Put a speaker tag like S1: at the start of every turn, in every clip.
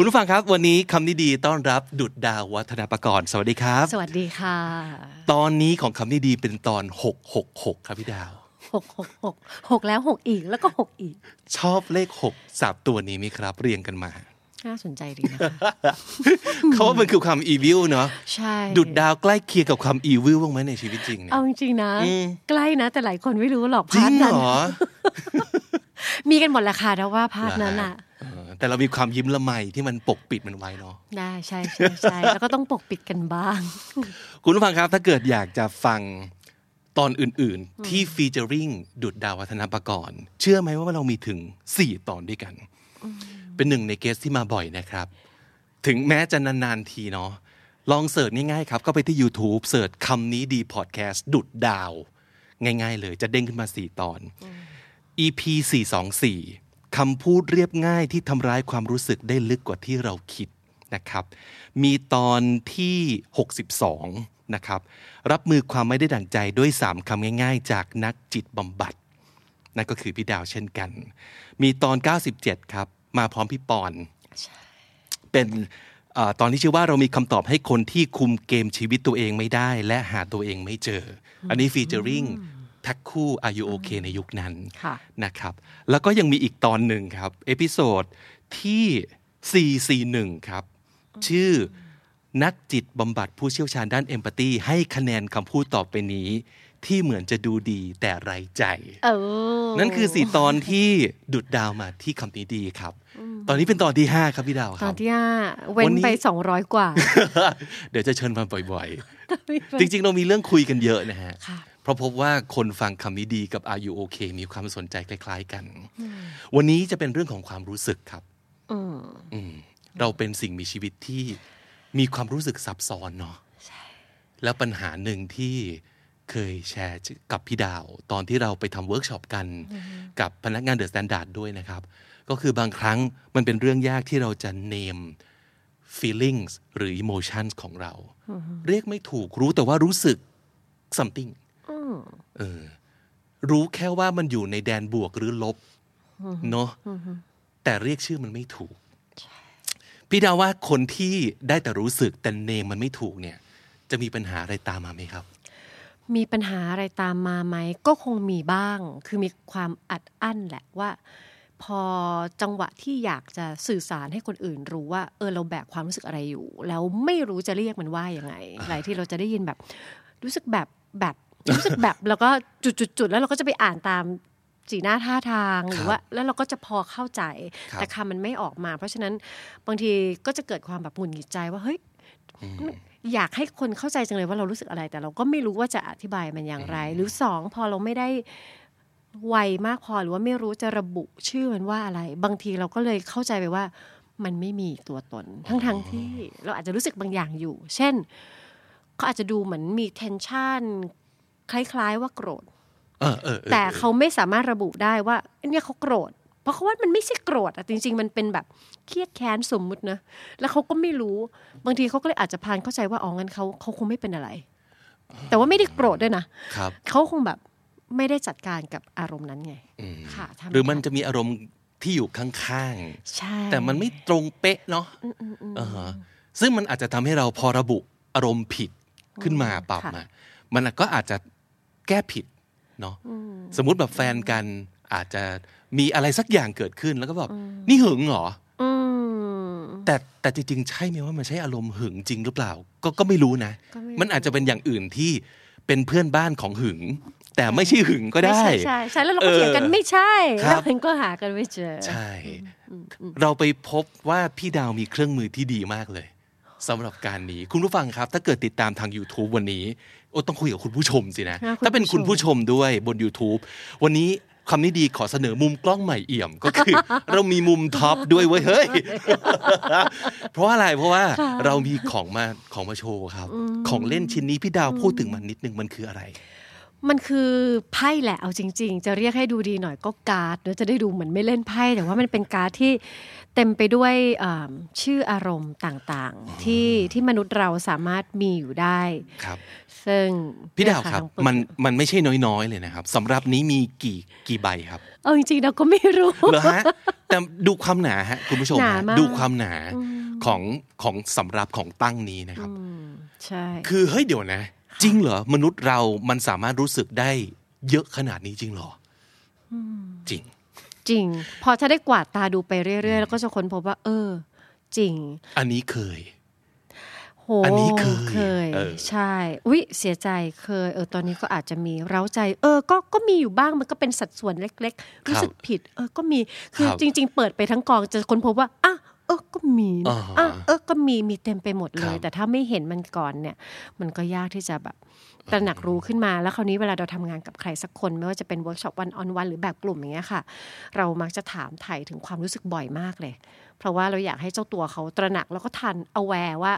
S1: คุณผู้ฟังครับ วันนี้คำนี้ดีต้อนรับดุดดาววัฒนประกรณ์สวัสดีครับ
S2: สวัสดีค่ะ
S1: ตอนนี้ของคำนี้ดีเป็นตอน 666 ครับพี่ดาว
S2: หกหกหกหกแล้วหกอีกแล้วก็หกอีก
S1: ชอบเลข6สามตัวนี้ไหมครับ เรียงกันมา
S2: น่าสนใจดีนะคะ
S1: เขาว่ามันคือความ evil เนาะ
S2: ใช่
S1: ดุดดาวใกล้เคียงกับความ evil บ้างไหมในชีวิตจริงเนี่ย
S2: เอาจริงๆนะ
S1: อืม
S2: ใกล้นะ แต่หลายคนไม่รู้หรอก
S1: จริงเหร
S2: นั้นมีกันหมดแหละค่ะแต่ว่า part นั้นอะ
S1: เออแต่เรามีความยิ้มละไมที่มันปกปิดมันไว้เนาะ
S2: ได้ใช่ใช่ใช่แล้วก็ต้องปกปิดกันบ้าง
S1: คุณผู้ฟังครับถ้าเกิดอยากจะฟังตอนอื่นๆ ที่ฟีเจอริงดุดดาววัฒนประกรณ์เชื่อไหมว่าเรามีถึง 4 ตอนด้วยกัน เป็นหนึ่งในเกสที่มาบ่อยนะครับ ถึงแม้จะนานๆทีเนาะลองเสิร์ชง่ายๆครับก็ไปที่ YouTube เสิร์ชคำนี้ดีพอดแคสต์ดุดดาว ง่ายๆเลยจะเด้งขึ้นมา 4 ตอน EP 424คำพูดเรียบง่ายที่ทำร้ายความรู้สึกได้ลึกกว่าที่เราคิดนะครับ มีตอนที่ 62 นะครับ รับมือความไม่ได้ดั่งใจด้วย 3 คำง่าย ๆ จากนักจิตบำบัด นั่นก็คือพี่ดาวเช่นกัน มีตอน 97 ครับ มาพร้อมพี่ปอนเป็นเออตอนที่ชื่อว่าเรามีคำตอบให้คนที่คุมเกมชีวิตตัวเองไม่ได้ และหาตัวเองไม่เจอ อันนี้ฟีเจอริงแพ็คคู่อายุโอเคในยุคนั้น
S2: ค่ะ
S1: นะครับ แล้วก็ยังมีอีกตอนหนึ่งครับ เอพิโซดที่ 441 ครับ ชื่อนักจิตบำบัดผู้เชี่ยวชาญด้านเอมพัตตีให้คะแนนคำพูดต่อไปนี้ ที่เหมือนจะดูดีแต่ไรใจ
S2: เออ
S1: นั่นคือสี่ตอนที่ดุดดาวมาที่คำนี้ดีครับ ตอนนี้เป็นตอนที่5ครับพี่ดาวค
S2: ตอ
S1: รั
S2: น
S1: บ
S2: ที่ห้าเว้
S1: วัน
S2: น
S1: นี้
S2: ไปสองร้อยกว่า
S1: เดี๋ยวจะเชิญมาบ่อยๆ จริงๆ เรามีเรื่องคุยกันเยอะนะฮะ
S2: ค่ะ
S1: เพราะพบว่าคนฟังคำนี้ดีกับ Are You OK มีความสนใจคล้าย ๆ กัน วันนี้จะเป็นเรื่องของความรู้สึกครับ
S2: อืม
S1: อืมเราเป็นสิ่งมีชีวิตที่มีความรู้สึกซับซ้อนเนาะแล้วปัญหาหนึ่งที่ เคยแชร์กับพี่ดาว ตอนที่เราไปทำเวิร์กช็อปกัน กับพนักงานเดอะสแตนดาร์ดด้วยนะครับ ก็คือบางครั้งมันเป็นเรื่องยากที่เราจะ name feelings หรือ emotions ของเรา เรียกไม่ถูกรู้แต่ว่ารู้สึก something เออรู้แค่ว่ามันอยู่ในแดนบวกหรือลบ เนาะแต่เรียกชื่อมันไม่ถูก พี่ดาวว่าคนที่ได้แต่รู้สึกแต่เนมมันไม่ถูกเนี่ย จะมีปัญหาอะไรตามมาไหมครับ
S2: มีปัญหาอะไรตามมาไหม ก็คงมีบ้าง คือมีความอัดอั้นแหละว่า พอจังหวะที่อยากจะสื่อสารให้คนอื่นรู้ว่า เออเราแบกความรู้สึกอะไรอยู่ แล้วไม่รู้จะเรียกมันว่ายังไงหลายที่เราจะได้ยินแบบ รู้สึกแบบแบบรู้สึกแบบแล้วก็จุดๆๆแล้วเราก็จะไปอ่านตามสีหน้าท่าทางหรือว่าแล้วเราก็จะพอเข้าใจ
S1: ครับ
S2: แต่คำมันไม่ออกมา เพราะฉะนั้นบางทีก็จะเกิดความแบบหงุดหงิดใจว่าเฮ้ย อยากให้คนเข้าใจจังเลยว่าเรารู้สึกอะไร แต่เราก็ไม่รู้ว่าจะอธิบายมันอย่างไร หรือสองพอเราไม่ได้ไวมากพอหรือว่าไม่รู้จะระบุชื่อมันว่าอะไร บางทีเราก็เลยเข้าใจไปว่า มันไม่มีตัวตน ทั้งๆที่เราอาจจะรู้สึกบางอย่างอยู่ เช่นเขาอาจจะดูเหมือนมี tension คล้ายๆว่าโกรธ
S1: เออเออออ
S2: แต่เขาไม่สามารถระบุได้ว่าเนี่ยเขาโกรธเพ ราะเขาว่ามันไม่ใช่โกรธอะจริง ๆ มันเป็นแบบเครียดแค้นสมมุตินะแล้วเขาก็ไม่รู้บางทีเขาก็เลยอาจจะพานเข้าใจว่าอ๋องั้นเขาเขาคงไม่เป็นอะไร แต่ว่าไม่ได้โกรธด้วยนะครับเขาคงแบบไม่ได้จัดการกับอารมณ์นั้นไง
S1: อืม
S2: ค่ะทำ
S1: หรือมันจะมีอารมณ์ที่อยู่ข้าง
S2: ใช่
S1: ๆแต่มันไม่ตรงเป๊ะเนาะอ่าฮะซึ่งมันอาจจะทำให้เราพอระบุอารมณ์ผิดขึ้นมาปรับมามันก็อาจจะแก้ผิดเนาะสมมุติแบบแฟนกันอาจจะ มีอะไรสักอย่างเกิดขึ้นแล้วก็บอกนี่หึงเหรอ
S2: อืม
S1: แต่แต่จริงๆ ใช่ไหมว่ามันใช่อารมณ์หึงจริงหรือเปล่า ก็ก็ไม่รู้นะ
S2: ก็ไม่รู้
S1: มันอาจจะเป็นอย่างอื่นที่เป็นเพื่อนบ้านของหึง แต่ไม่ใช่หึงก็ได้
S2: ใช่ใช่ใช่แล้วเราก็เถียงกัน
S1: เออ
S2: ไม่ใช่
S1: ครั
S2: แล้ว
S1: บ
S2: มันก็หากันไม่เจอ
S1: ใช่ เราไปพบว่าพี่ดาวมีเครื่องมือที่ดีมากเลยสำหรับการนี้คุณผู้ฟังครับ ถ้าเกิดติดตามทาง YouTube วันนี้โอ้ต้องคุยกับคุณผู้ชมสินะ
S2: ค่ะคุณ
S1: ถ้าเป็น
S2: ผู้ชม
S1: คุณผู้ชมด้วยบน YouTube วันนี้ คำนี้ดีขอเสนอมุมกล้องใหม่เอี่ยมก็คือ เรามีมุมท็อปด้วยเว้ยเฮ้ยเพราะว่าอะไรเพราะว่าเรามีของมาของมาโชว์ครับ ของเล่นชิ้นนี้พี่ดาวพูดถึงมันนิดนึงมันคืออะไร
S2: มันคือไพ่แหละเอาจริง ๆ จะเรียกให้ดูดีหน่อยก็การ์ดเนอะจะได้ดูเหมือนไม่เล่นไพ่แต่ว่ามันเป็นการ์ดที่ เต็มไปด้วยอ่าชื่ออารมณ์ต่างๆ ที่ที่มนุษย์เราสามารถมีอยู่ได้
S1: ครับ
S2: ซึ่ง
S1: พี่ดาวครับ
S2: เยะทั้งปึก
S1: มันมันไม่ใช่น้อยๆเลยนะครับสำหรับนี้มีกี่กี่ใบครับ
S2: เออจริงๆเราก็ไม่รู้
S1: เหรอฮะแต่ดูความหนาฮะคุณผู้ชม
S2: หนา
S1: ฮะ
S2: มาก
S1: ดูความหนาของของสำรับของตั้งนี้นะครับ
S2: ใช่
S1: คือเฮ้ยเดี๋ยวนะ จริงเหรอมนุษย์เรามันสามารถรู้สึกได้เยอะขนาดนี้จริงเหรออจริง
S2: จริง พอถ้าได้กวาดตาดูไปเรื่อยๆ แล้วก็จะค้นพบว่า เออ จริง
S1: อันนี้เคย
S2: โห
S1: อันนี้เคย
S2: เคย
S1: เออ
S2: ใช่อุ๊ยเสียใจเคยเออตอนนี้ก็อาจจะมีเร้าใจ เออก็ก็มีอยู่บ้างมันก็เป็นสัดส่วนเล็ก ๆ รู้สึกผิด เออก็มีคือ
S1: ครับ
S2: จริง ๆ เปิดไปทั้งกองจะค้นพบว่าอะเออก็มีนะ
S1: อ่าฮะ
S2: อะเออก็มีมีเต็มไปหมดเล
S1: ครับ
S2: แต่ถ้าไม่เห็นมันก่อนเนี่ย มันก็ยากที่จะแบบตระหนักรู้ขึ้นมาแล้วคราวนี้เวลาเราทำงานกับใครสักคน ไม่ว่าจะเป็นเวิร์กช็อป one on one หรือแบบกลุ่มอย่างเงี้ยค่ะ เรามักจะถามไถ่ถึงความรู้สึกบ่อยมากเลย เพราะว่าเราอยากให้เจ้าตัวเขาตระหนักแล้วก็ทัน aware ว่า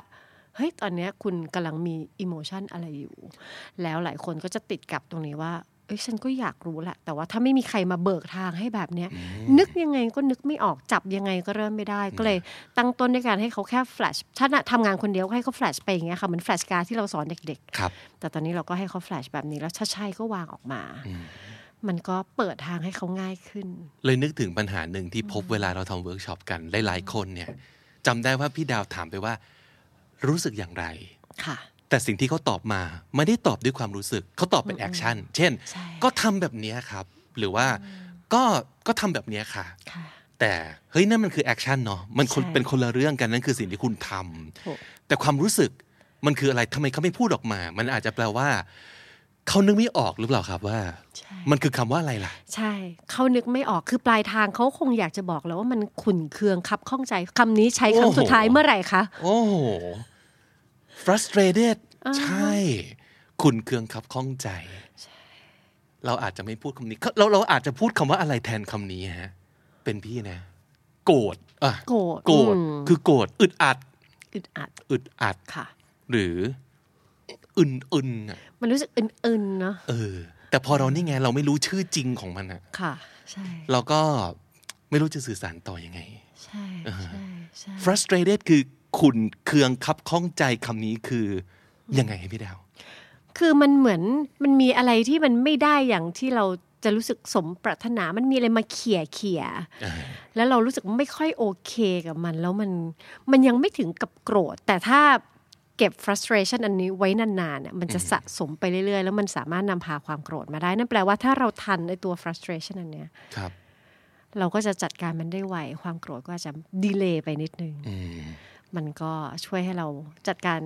S2: เฮ้ยตอนเนี้ยคุณกำลังมี emotion อะไรอยู่ แล้วหลายคนก็จะติดกับตรงนี้ว่า เอ้ยฉันก็อยากรู้แหละแต่ว่าถ้าไม่มีใครมาเบิกทางให้แบบเนี้ยนึกยังไงก็นึกไม่ออกจับยังไงก็เริ่มไม่ได้ ก็เลยตั้งต้นด้วยการให้เขาแค่แฟลชถ้าน่ะทำงานคนเดียวก็ให้เขาแฟลชไปอย่างเงี้ยค่ะเหมือน flashcard ที่เราสอนเด็ก
S1: ครับ
S2: ๆแต่ตอนนี้เราก็ให้เขาแฟลชแบบนี้แล้วถ้าใช่ก็วางออกมา มันก็เปิดทางให้เขาง่ายขึ้น
S1: เลยนึกถึงปัญหาหนึ่งที่พบเวลาเราทำเวิร์กช็อปกันหลายๆคนเนี่ยจำได้ว่าพี่ดาวถามไปว่า รู้สึกอย่างไร
S2: ค่ะ
S1: แต่สิ่งที่เขาตอบมาไม่ได้ตอบด้วยความรู้สึกเขาตอบเป็น action เช่น
S2: ใช่
S1: ก็ทำแบบเนี้ยครับ หรือว่าก็ก็ทำแบบเนี้ยค่ะ
S2: ค่ะ
S1: แต่เฮ้ยนั่นมันคือ action เนาะมันคน
S2: ใช่
S1: เป็นคนละเรื่องกันนั่นคือสิ่งที่คุณทำ
S2: ถูก
S1: แต่ความรู้สึกมันคืออะไรทำไมเขาไม่พูดออกมา มันอาจจะแปลว่าเขานึกไม่ออกหรือเปล่าครับว่า
S2: ใช่
S1: มันคือคำว่าอะไรล่ะ
S2: ใช่เขานึกไม่ออกคือปลายทางเขาคงอยากจะบอกแล้วว่ามันขุ่นเคืองคับข้องใจคำนี้ใช้ครั้ง
S1: โอ้โห
S2: สุดท้ายเมื่อไหร่คะ
S1: โอ้โห frustrated ใช่ คุณเคืองครับข้องใจ เราอาจจะไม่พูดคำนี้เราเราอาจจะพูดคำว่าอะไรแทนคำนี้ฮะ เป็นพี่นะ โกรธอะ
S2: โกรธ
S1: โกรธ
S2: อืม
S1: คือโกรธอึดอัด
S2: อึดอัด
S1: อึดอัด
S2: ค่ะ
S1: หรืออึนอึนๆอะ
S2: มันรู้สึกอึนๆเนาะ
S1: เออ แต่พอเรานี่ไง เราไม่รู้ชื่อจริงของมันอะ
S2: ค่ะ ใช่
S1: เราก็ไม่รู้จะสื่อสารต่อยังไง
S2: ใช่ใช่ใช่
S1: frustrated คือ ขุนเคืองคับข้องใจคำนี้คือยังไงให้พี่ดาว
S2: คือมันเหมือนมันมีอะไรที่มันไม่ได้อย่างที่เราจะรู้สึกสมปรารถนา มันมีอะไรมาเขี่ยเขี่ย
S1: อ่า
S2: แล้วเรารู้สึกไม่ค่อยโอเคกับมัน แล้วมันมันยังไม่ถึงกับโกรธ แต่ถ้าเก็บ frustration อันนี้ไว้นานๆเนี่ยมันจะสะสมไปเรื่อยๆ แล้วมันสามารถนำพาความโกรธมาได้ นั่นแปลว่าถ้าเราทันไอตัว frustration อันเนี้ย
S1: ครับ
S2: เราก็จะจัดการมันได้ไว ความโกรธก็อาจจะดีเลย์ไปนิดนึง
S1: อื ม
S2: มันก็ช่วยให้เราจัดการ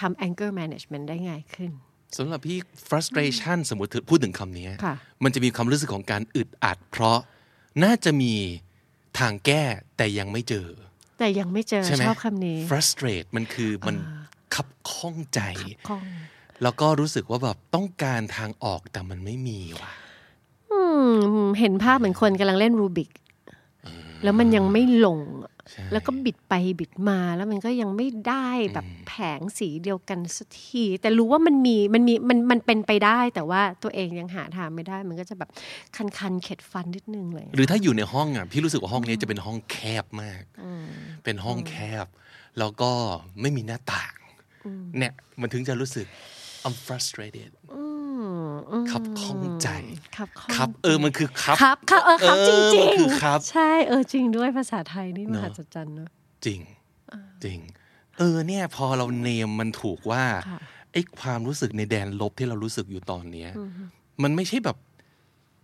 S2: ทำ anger management ได้ง่ายขึ้น
S1: สำหรับพี่ frustration สมมติพูดถึงคำนี้
S2: ค่ะ
S1: มันจะมีความรู้สึกของการอึดอัด เพราะน่าจะมีทางแก้แต่ยังไม่เจอ
S2: แต่ยังไม่เจอ
S1: ใช่ไหม
S2: ชอบคำนี้
S1: frustrate มันคือมันขับข้องใจ
S2: ข้อง
S1: แล้วก็รู้สึกว่าแบบต้องการทางออกแต่มันไม่มีว่ะ
S2: อืมเห็นภาพเหมือนคนกำลังเล่นรูบิก แล้วมันยังไม่ลง
S1: ใช่
S2: แล้วก็บิดไปบิดมาแล้วมันก็ยังไม่ได้แบบแผงสีเดียวกันสักที แต่รู้ว่ามันมีมันมีมันมันเป็นไปได้ แต่ว่าตัวเองยังหาทางไม่ได้ มันก็จะแบบคันคันๆเข็ดฟันนิดนึงเลย
S1: หรือถ้าอยู่ในห้องอะพี่รู้สึกว่าห้องนี้จะเป็นห้องแคบมาก เป็นห้องแคบ แล้วก็ไม่มีหน้าต่างเนี่ยมันถึงจะรู้สึก I'm frustrated ขับข้องใจ
S2: ครับข้อง
S1: ครับ เออมันคือครับ
S2: ครับครับเออครับ
S1: เออ
S2: จริงจริง
S1: มันคือครับ
S2: ใช่เออจริงด้วยภาษาไทยนี่ม
S1: เนอะ
S2: หัศจรรย์เนอะ
S1: จริงจริง เออเนี่ยพอเราเนมมันถูกว่า
S2: ค่ะ
S1: ไอ้ความรู้สึกในแดนลบที่เรารู้สึกอยู่ตอนเนี้ย มันไม่ใช่แบบ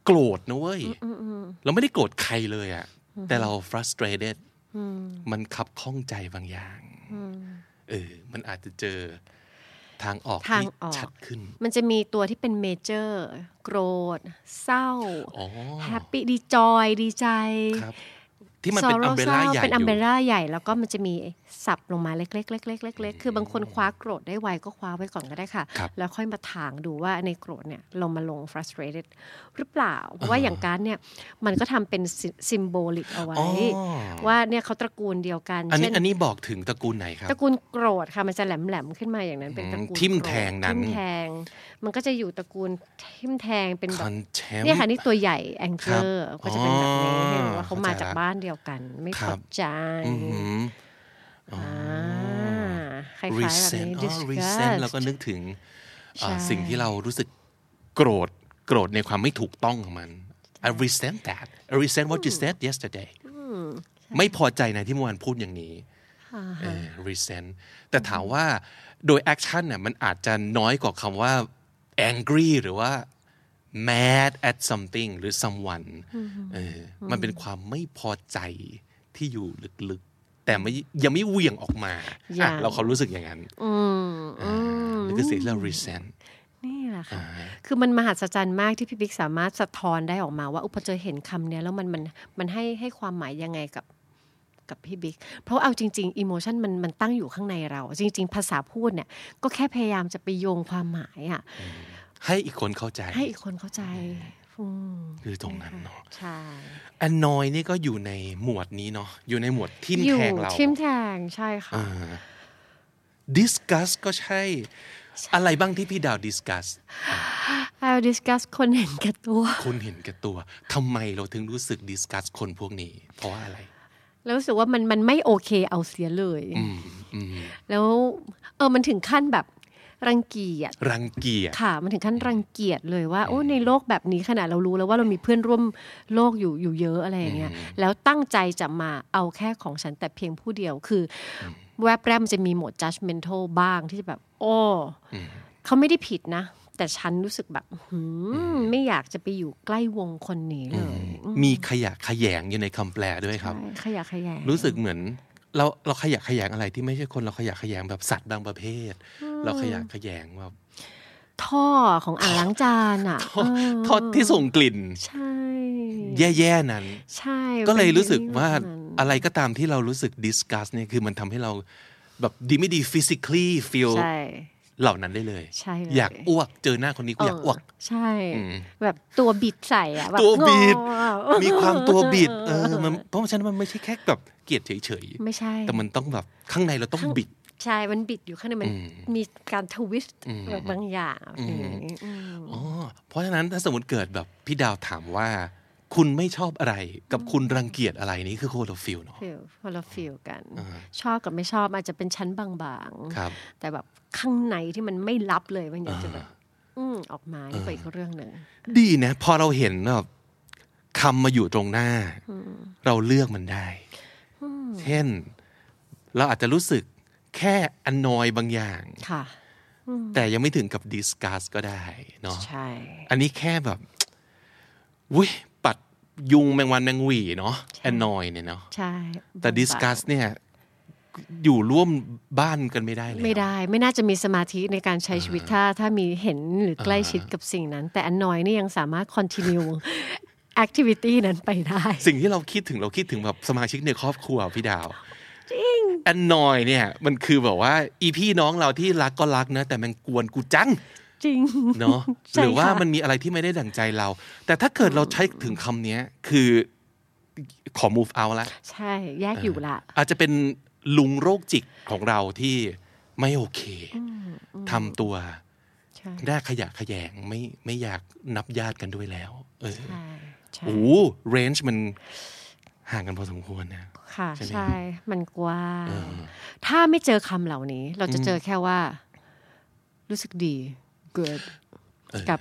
S1: โกรธนะเว้ยเราไม่ได้โกรธใครเลยอะแต่เรา frustrated มันขับข้องใจบางอย่างเออมันอาจจะเจอ ทางออก
S2: ทาง
S1: ที่
S2: ออก
S1: ชัดขึ้น
S2: มันจะมีตัวที่เป็น major โกรธ เศร้า
S1: อ๋อ
S2: happy joy ดีใจ
S1: ครับ ที่ที่มันเป็น
S2: sorrow
S1: umbrella เศ
S2: ร้า
S1: ใหญ่
S2: เป็น
S1: อ
S2: อัมเบ
S1: ยู่
S2: ร่าใหญ่แล้วก็มันจะมี sub ลงมาเล็กๆเล็กๆเล็กๆคือบางคนคว้าโกรธได้ไวก็คว้าไว้ก่อนก็ได้ค่ะ
S1: ครับ
S2: แล้วค่อยมาถางดูว่าในโกรธเนี่ยเรามาลง frustrated หรือเปล่า เพราะว่าอย่างการ์ดเนี่ยมันก็ทำเป็น symbolic เอาไว้
S1: อ๋อ
S2: ว่าเนี่ยเขาตระกูลเดียวกัน
S1: อันนี้
S2: เช่น
S1: อันนี้บอกถึงตระกูลไหนครับ
S2: ตระกูลโกรธค่ะมันจะแหลมๆขึ้นมาอย่างนั้นเป็นตระกูล
S1: อืมทิ่ม
S2: โกรธ
S1: แทงนั้น
S2: ทิ่มแทง มันก็จะอยู่ตระกูลทิ่มแทงเป็นแบ
S1: ค
S2: บ
S1: อนเทม
S2: เนี่ยค่ะนี่ตัวใหญ่แองเจอร์
S1: ครับ
S2: ก็จะเป็นแบบนี้
S1: อ๋อ
S2: ให้รู้ว่าเขามา
S1: เข้าใจ
S2: จาก
S1: ละ
S2: บ้านเดียวกัน ไม่
S1: ครั
S2: พ
S1: บ
S2: อใจ
S1: อือหือ
S2: อ่าคล้ายๆแบบ
S1: resent
S2: นี้
S1: อ๋อ
S2: disgust
S1: resent แล้วก็นึกถึงเอ่อ
S2: ใช่
S1: สิ่งที่เรารู้สึกโกรธโกรธในความไม่ถูกต้องของมัน I resent that I resent what you said yesterday ไม่พอใจนะที่เมื่อวานพูดอย่างนี้เออ resent แต่ถามว่าโดย action เนี่ยมันอาจจะน้อยกว่าคำว่า angry หรือว่า mad at something หรือ someone เออมันเป็นความไม่พอใจที่อยู่ลึกๆ แต่ไม่ยังไม่เหวี่ยงออกมา
S2: ยั
S1: อะ
S2: ง
S1: เราเขารู้สึกอย่างนั้น
S2: อืมอืม
S1: นี่คือสิ่งที่เรา resent
S2: นี่แหละค่ะ คือมันมหัศจรรย์มากที่พี่บิ๊กสามารถสะท้อนได้ออกมาว่าอุปเจอเห็นคำเนี้ยแล้วมันมันมันให้ให้ความหมายยังไงกับกับพี่บิ๊ก เพราะเอาจริงๆอิโมชันมันมันตั้งอยู่ข้างในเรา จริง ๆ ภาษาพูดเนี่ย ก็แค่พยายามจะไปโยงความหมายอะ
S1: ให้อีกคนเข้าใจ
S2: ให้อีกคนเข้าใจอืม
S1: คือตรงนั้นเนาะ
S2: ใช่
S1: annoy นี่ก็อยู่ในหมวดนี้เนาะอยู่ในหมวดทิม
S2: อยู่
S1: แทงเรา
S2: ทิมแทงใช่ค่ะ
S1: อ่า discuss ก็ใช่ อะไรบ้างที่พี่ดาว discuss
S2: เอาดิสคัสคนเห็นแก่ตัว
S1: คนเห็นแก่ตัวทำไมเราถึงรู้สึก discuss คนพวกนี้ เพราะว่าอะไร
S2: แล้วรู้สึกว่ามันมันไม่โอเคเอาเสียเลย
S1: อืมอืม
S2: แล้วเออมันถึงขั้นแบบ รังเกียจ
S1: รังเกียจ
S2: ค่ะ มันถึงขั้นรังเกียจเลยว่า โอ้ในโลกแบบนี้ขนาดเรารู้แล้วว่าเรามีเพื่อนร่วมโลกอยู่อยู่เยอะอะไรอย่างเงี้ยแล้วตั้งใจจะมาเอาแค่ของฉันแต่เพียงผู้เดียวคืออแวบแรกมันจะมีโหมด judgmental บ้างที่จะแบบ โอ้เขาไม่ได้ผิดนะแต่ฉันรู้สึกแบบหืมไม่อยากจะไปอยู่ใกล้วงคนนี้เลย
S1: มีขยะขยงอยู่ในคำแปลด้วยครับ
S2: ใช่ขยะแขยง
S1: รู้สึกเหมือน เราเราขยะขยงอะไรที่ไม่ใช่คนเราขยะขยงแบบสัตว์บางประเภท เราขยะขยงแบบ
S2: ท่อของอ่างล้างจานอะ
S1: ทอด
S2: เออ
S1: ทอดที่ส่งกลิ่น
S2: ใช่
S1: แย่ๆนั้น
S2: ใช่
S1: ก็เลยรู้สึก
S2: ป็น
S1: ว่า
S2: แบบนั้น
S1: อะไรก็ตามที่เรารู้สึก discuss เนี่ยคือมันทำให้เราแบบดีไม่ดี physically feel
S2: ใช่
S1: เหล่านั้นได้เลย
S2: ใช่เลย
S1: อยากอ้วกเจอหน้าคนนี้กูอยากอ้วก
S2: ใช่ แบบตัวบิดใส่อะแบบ
S1: ตัวบิด
S2: งอ
S1: มีความตัวบิด เออมันเพราะฉะนั้นมันไม่ใช่แค่แบบเกลียดเฉย
S2: ไม่ใช่
S1: ๆแต่มันต้องแบบข้างในเราต้องบิด
S2: ใช่ มันบิดอยู่ข้างในมัน
S1: อืม
S2: มีการทวิสต์
S1: อืม
S2: แบบบางอย่าง
S1: อืม
S2: อย่างนี้อืม
S1: อ๋อเพราะฉะนั้นถ้าสมมติเกิดแบบพี่ดาวถามว่า คุณไม่ชอบอะไร กับคุณรังเกียจอะไรนี่คือคนละ feel เนาะ
S2: feel คนละ feel กัน
S1: อ่า
S2: ชอบกับไม่ชอบอาจจะเป็นชั้นบาง
S1: ครับ
S2: ๆแต่แบบข้างในที่มันไม่รับเลยมันอยากจะแบบอืมออกมานี่ก็อีกเรื่องหนึ่ง
S1: ดีนะ พอเราเห็นแบบคำมาอยู่ตรงหน้า เราเลือกมันได้ เช่น เราอาจจะรู้สึกแค่ annoy บางอย่าง
S2: ค่ะ
S1: แต่ยังไม่ถึงกับ discuss ก็ได้เนาะ
S2: ใช่
S1: อันนี้แค่แบบวุ้ยปัด ยุงแมงวันแมงหวีเนาะ annoy เนี่ยเนาะ
S2: ใช่
S1: แต่
S2: บางๆ
S1: discuss เนี่ยอยู่ร่วมบ้านกันไม่ได้เลย
S2: ไม่ได้ไม่น่าจะมีสมาธิในการใช้ชีวิตถ้าถ้ามีเห็นหรือใกล้ชิดกับสิ่งนั้น แต่อันน้อยนี่ยังสามารถ continue activity นั้นไปได้
S1: สิ่งที่เราคิดถึงเราคิดถึงแบบสมาชิกในครอบครัวพี่ดาว จริง annoy เนี่ยมันคือแบบว่า อีพี่น้องเราที่รักก็รักนะแต่มันกวนกูจัง
S2: จริง
S1: เนาะ
S2: ใช่
S1: หรือว่า
S2: ค่ะ
S1: มันมีอะไรที่ไม่ได้ดั่งใจเรา แต่ถ้าเกิดเราใช้ถึงคำเนี้ยคือขอ move out ละ
S2: ใช่ แยกอยู่ละ
S1: อาจจะเป็นลุงโรคจิตของเราที่ไม่โอเคทำตัว
S2: ใช่
S1: ได้ขยะแขยงไม่ไม่อยากนับญาติกันด้วยแล้ว เออ
S2: ใช่ใช่
S1: โอ้เรนจ์มันห่างกันพอสมควรนะ
S2: ค่ะ
S1: ใช่ไหม
S2: ใช่มันกว้าง
S1: เออ
S2: ถ้าไม่เจอคำเหล่านี้ เราจะเจอแค่ว่า รู้สึกดี good
S1: เออ
S2: กับ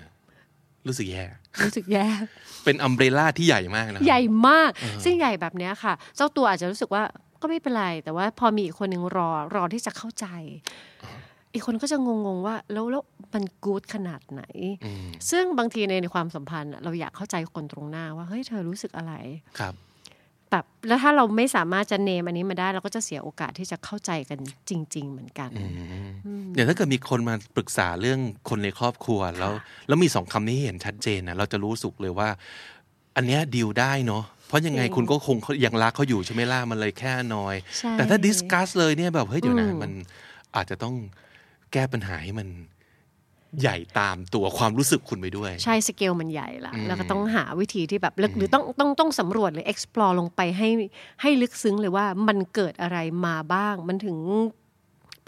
S1: รู้สึกแย่
S2: รู้สึกแย่
S1: เป็นอัมเบรล่าที่ใหญ่มากนะ
S2: ใหญ่มาก ซึ่งใหญ่แบบเนี้ยค่ะ เจ้าตัวอาจจะรู้สึกว่าก็ไม่เป็นไร แต่ว่าพอมีอีกคนหนึ่งรอ รอที่จะเข้าใจ อีกคนก็จะงงๆว่า แล้วแล้วมันกู๊ดขนาดไหน
S1: อืม
S2: ซึ่งบางทีในในความสัมพันธ์อะเราอยากเข้าใจคนตรงหน้าว่า เฮ้ยเธอรู้สึกอะไร
S1: ครับ
S2: แบบแล้วถ้าเราไม่สามารถจะเนมอันนี้มาได้เราก็จะเสียโอกาสที่จะเข้าใจกันจริง ๆ เหมือนกัน
S1: เดี๋ยวถ้าเกิดมีคนมาปรึกษาเรื่องคนในครอบครัวแล้ว แล้วมีสองคำนี้เห็นชัดเจนนะเราจะรู้สุกเลยว่า อันเนี้ยดีลได้เนาะเพราะยังไง
S2: จริง
S1: คุณก็คงยังรักเขาอยู่ใช่ไหมล่ะมันเลยแค่น้อย
S2: ใช่
S1: แต่ถ้าดิสคัสเลยเนี่ยแบบเฮ้ยเดี๋ยวนะ
S2: อืม
S1: มันอาจจะต้องแก้ปัญหาให้มัน ใหญ่ตามตัวความรู้สึกคุณไปด้วย
S2: ใช่สเกลมันใหญ่ละ
S1: อืม
S2: แล้วก็ต้องหาวิธีที่แบบลึกหรือต้องต้องต้องสำรวจหรือ explore ลงไปให้ให้ลึกซึ้งเลยว่ามันเกิดอะไรมาบ้าง มันถึง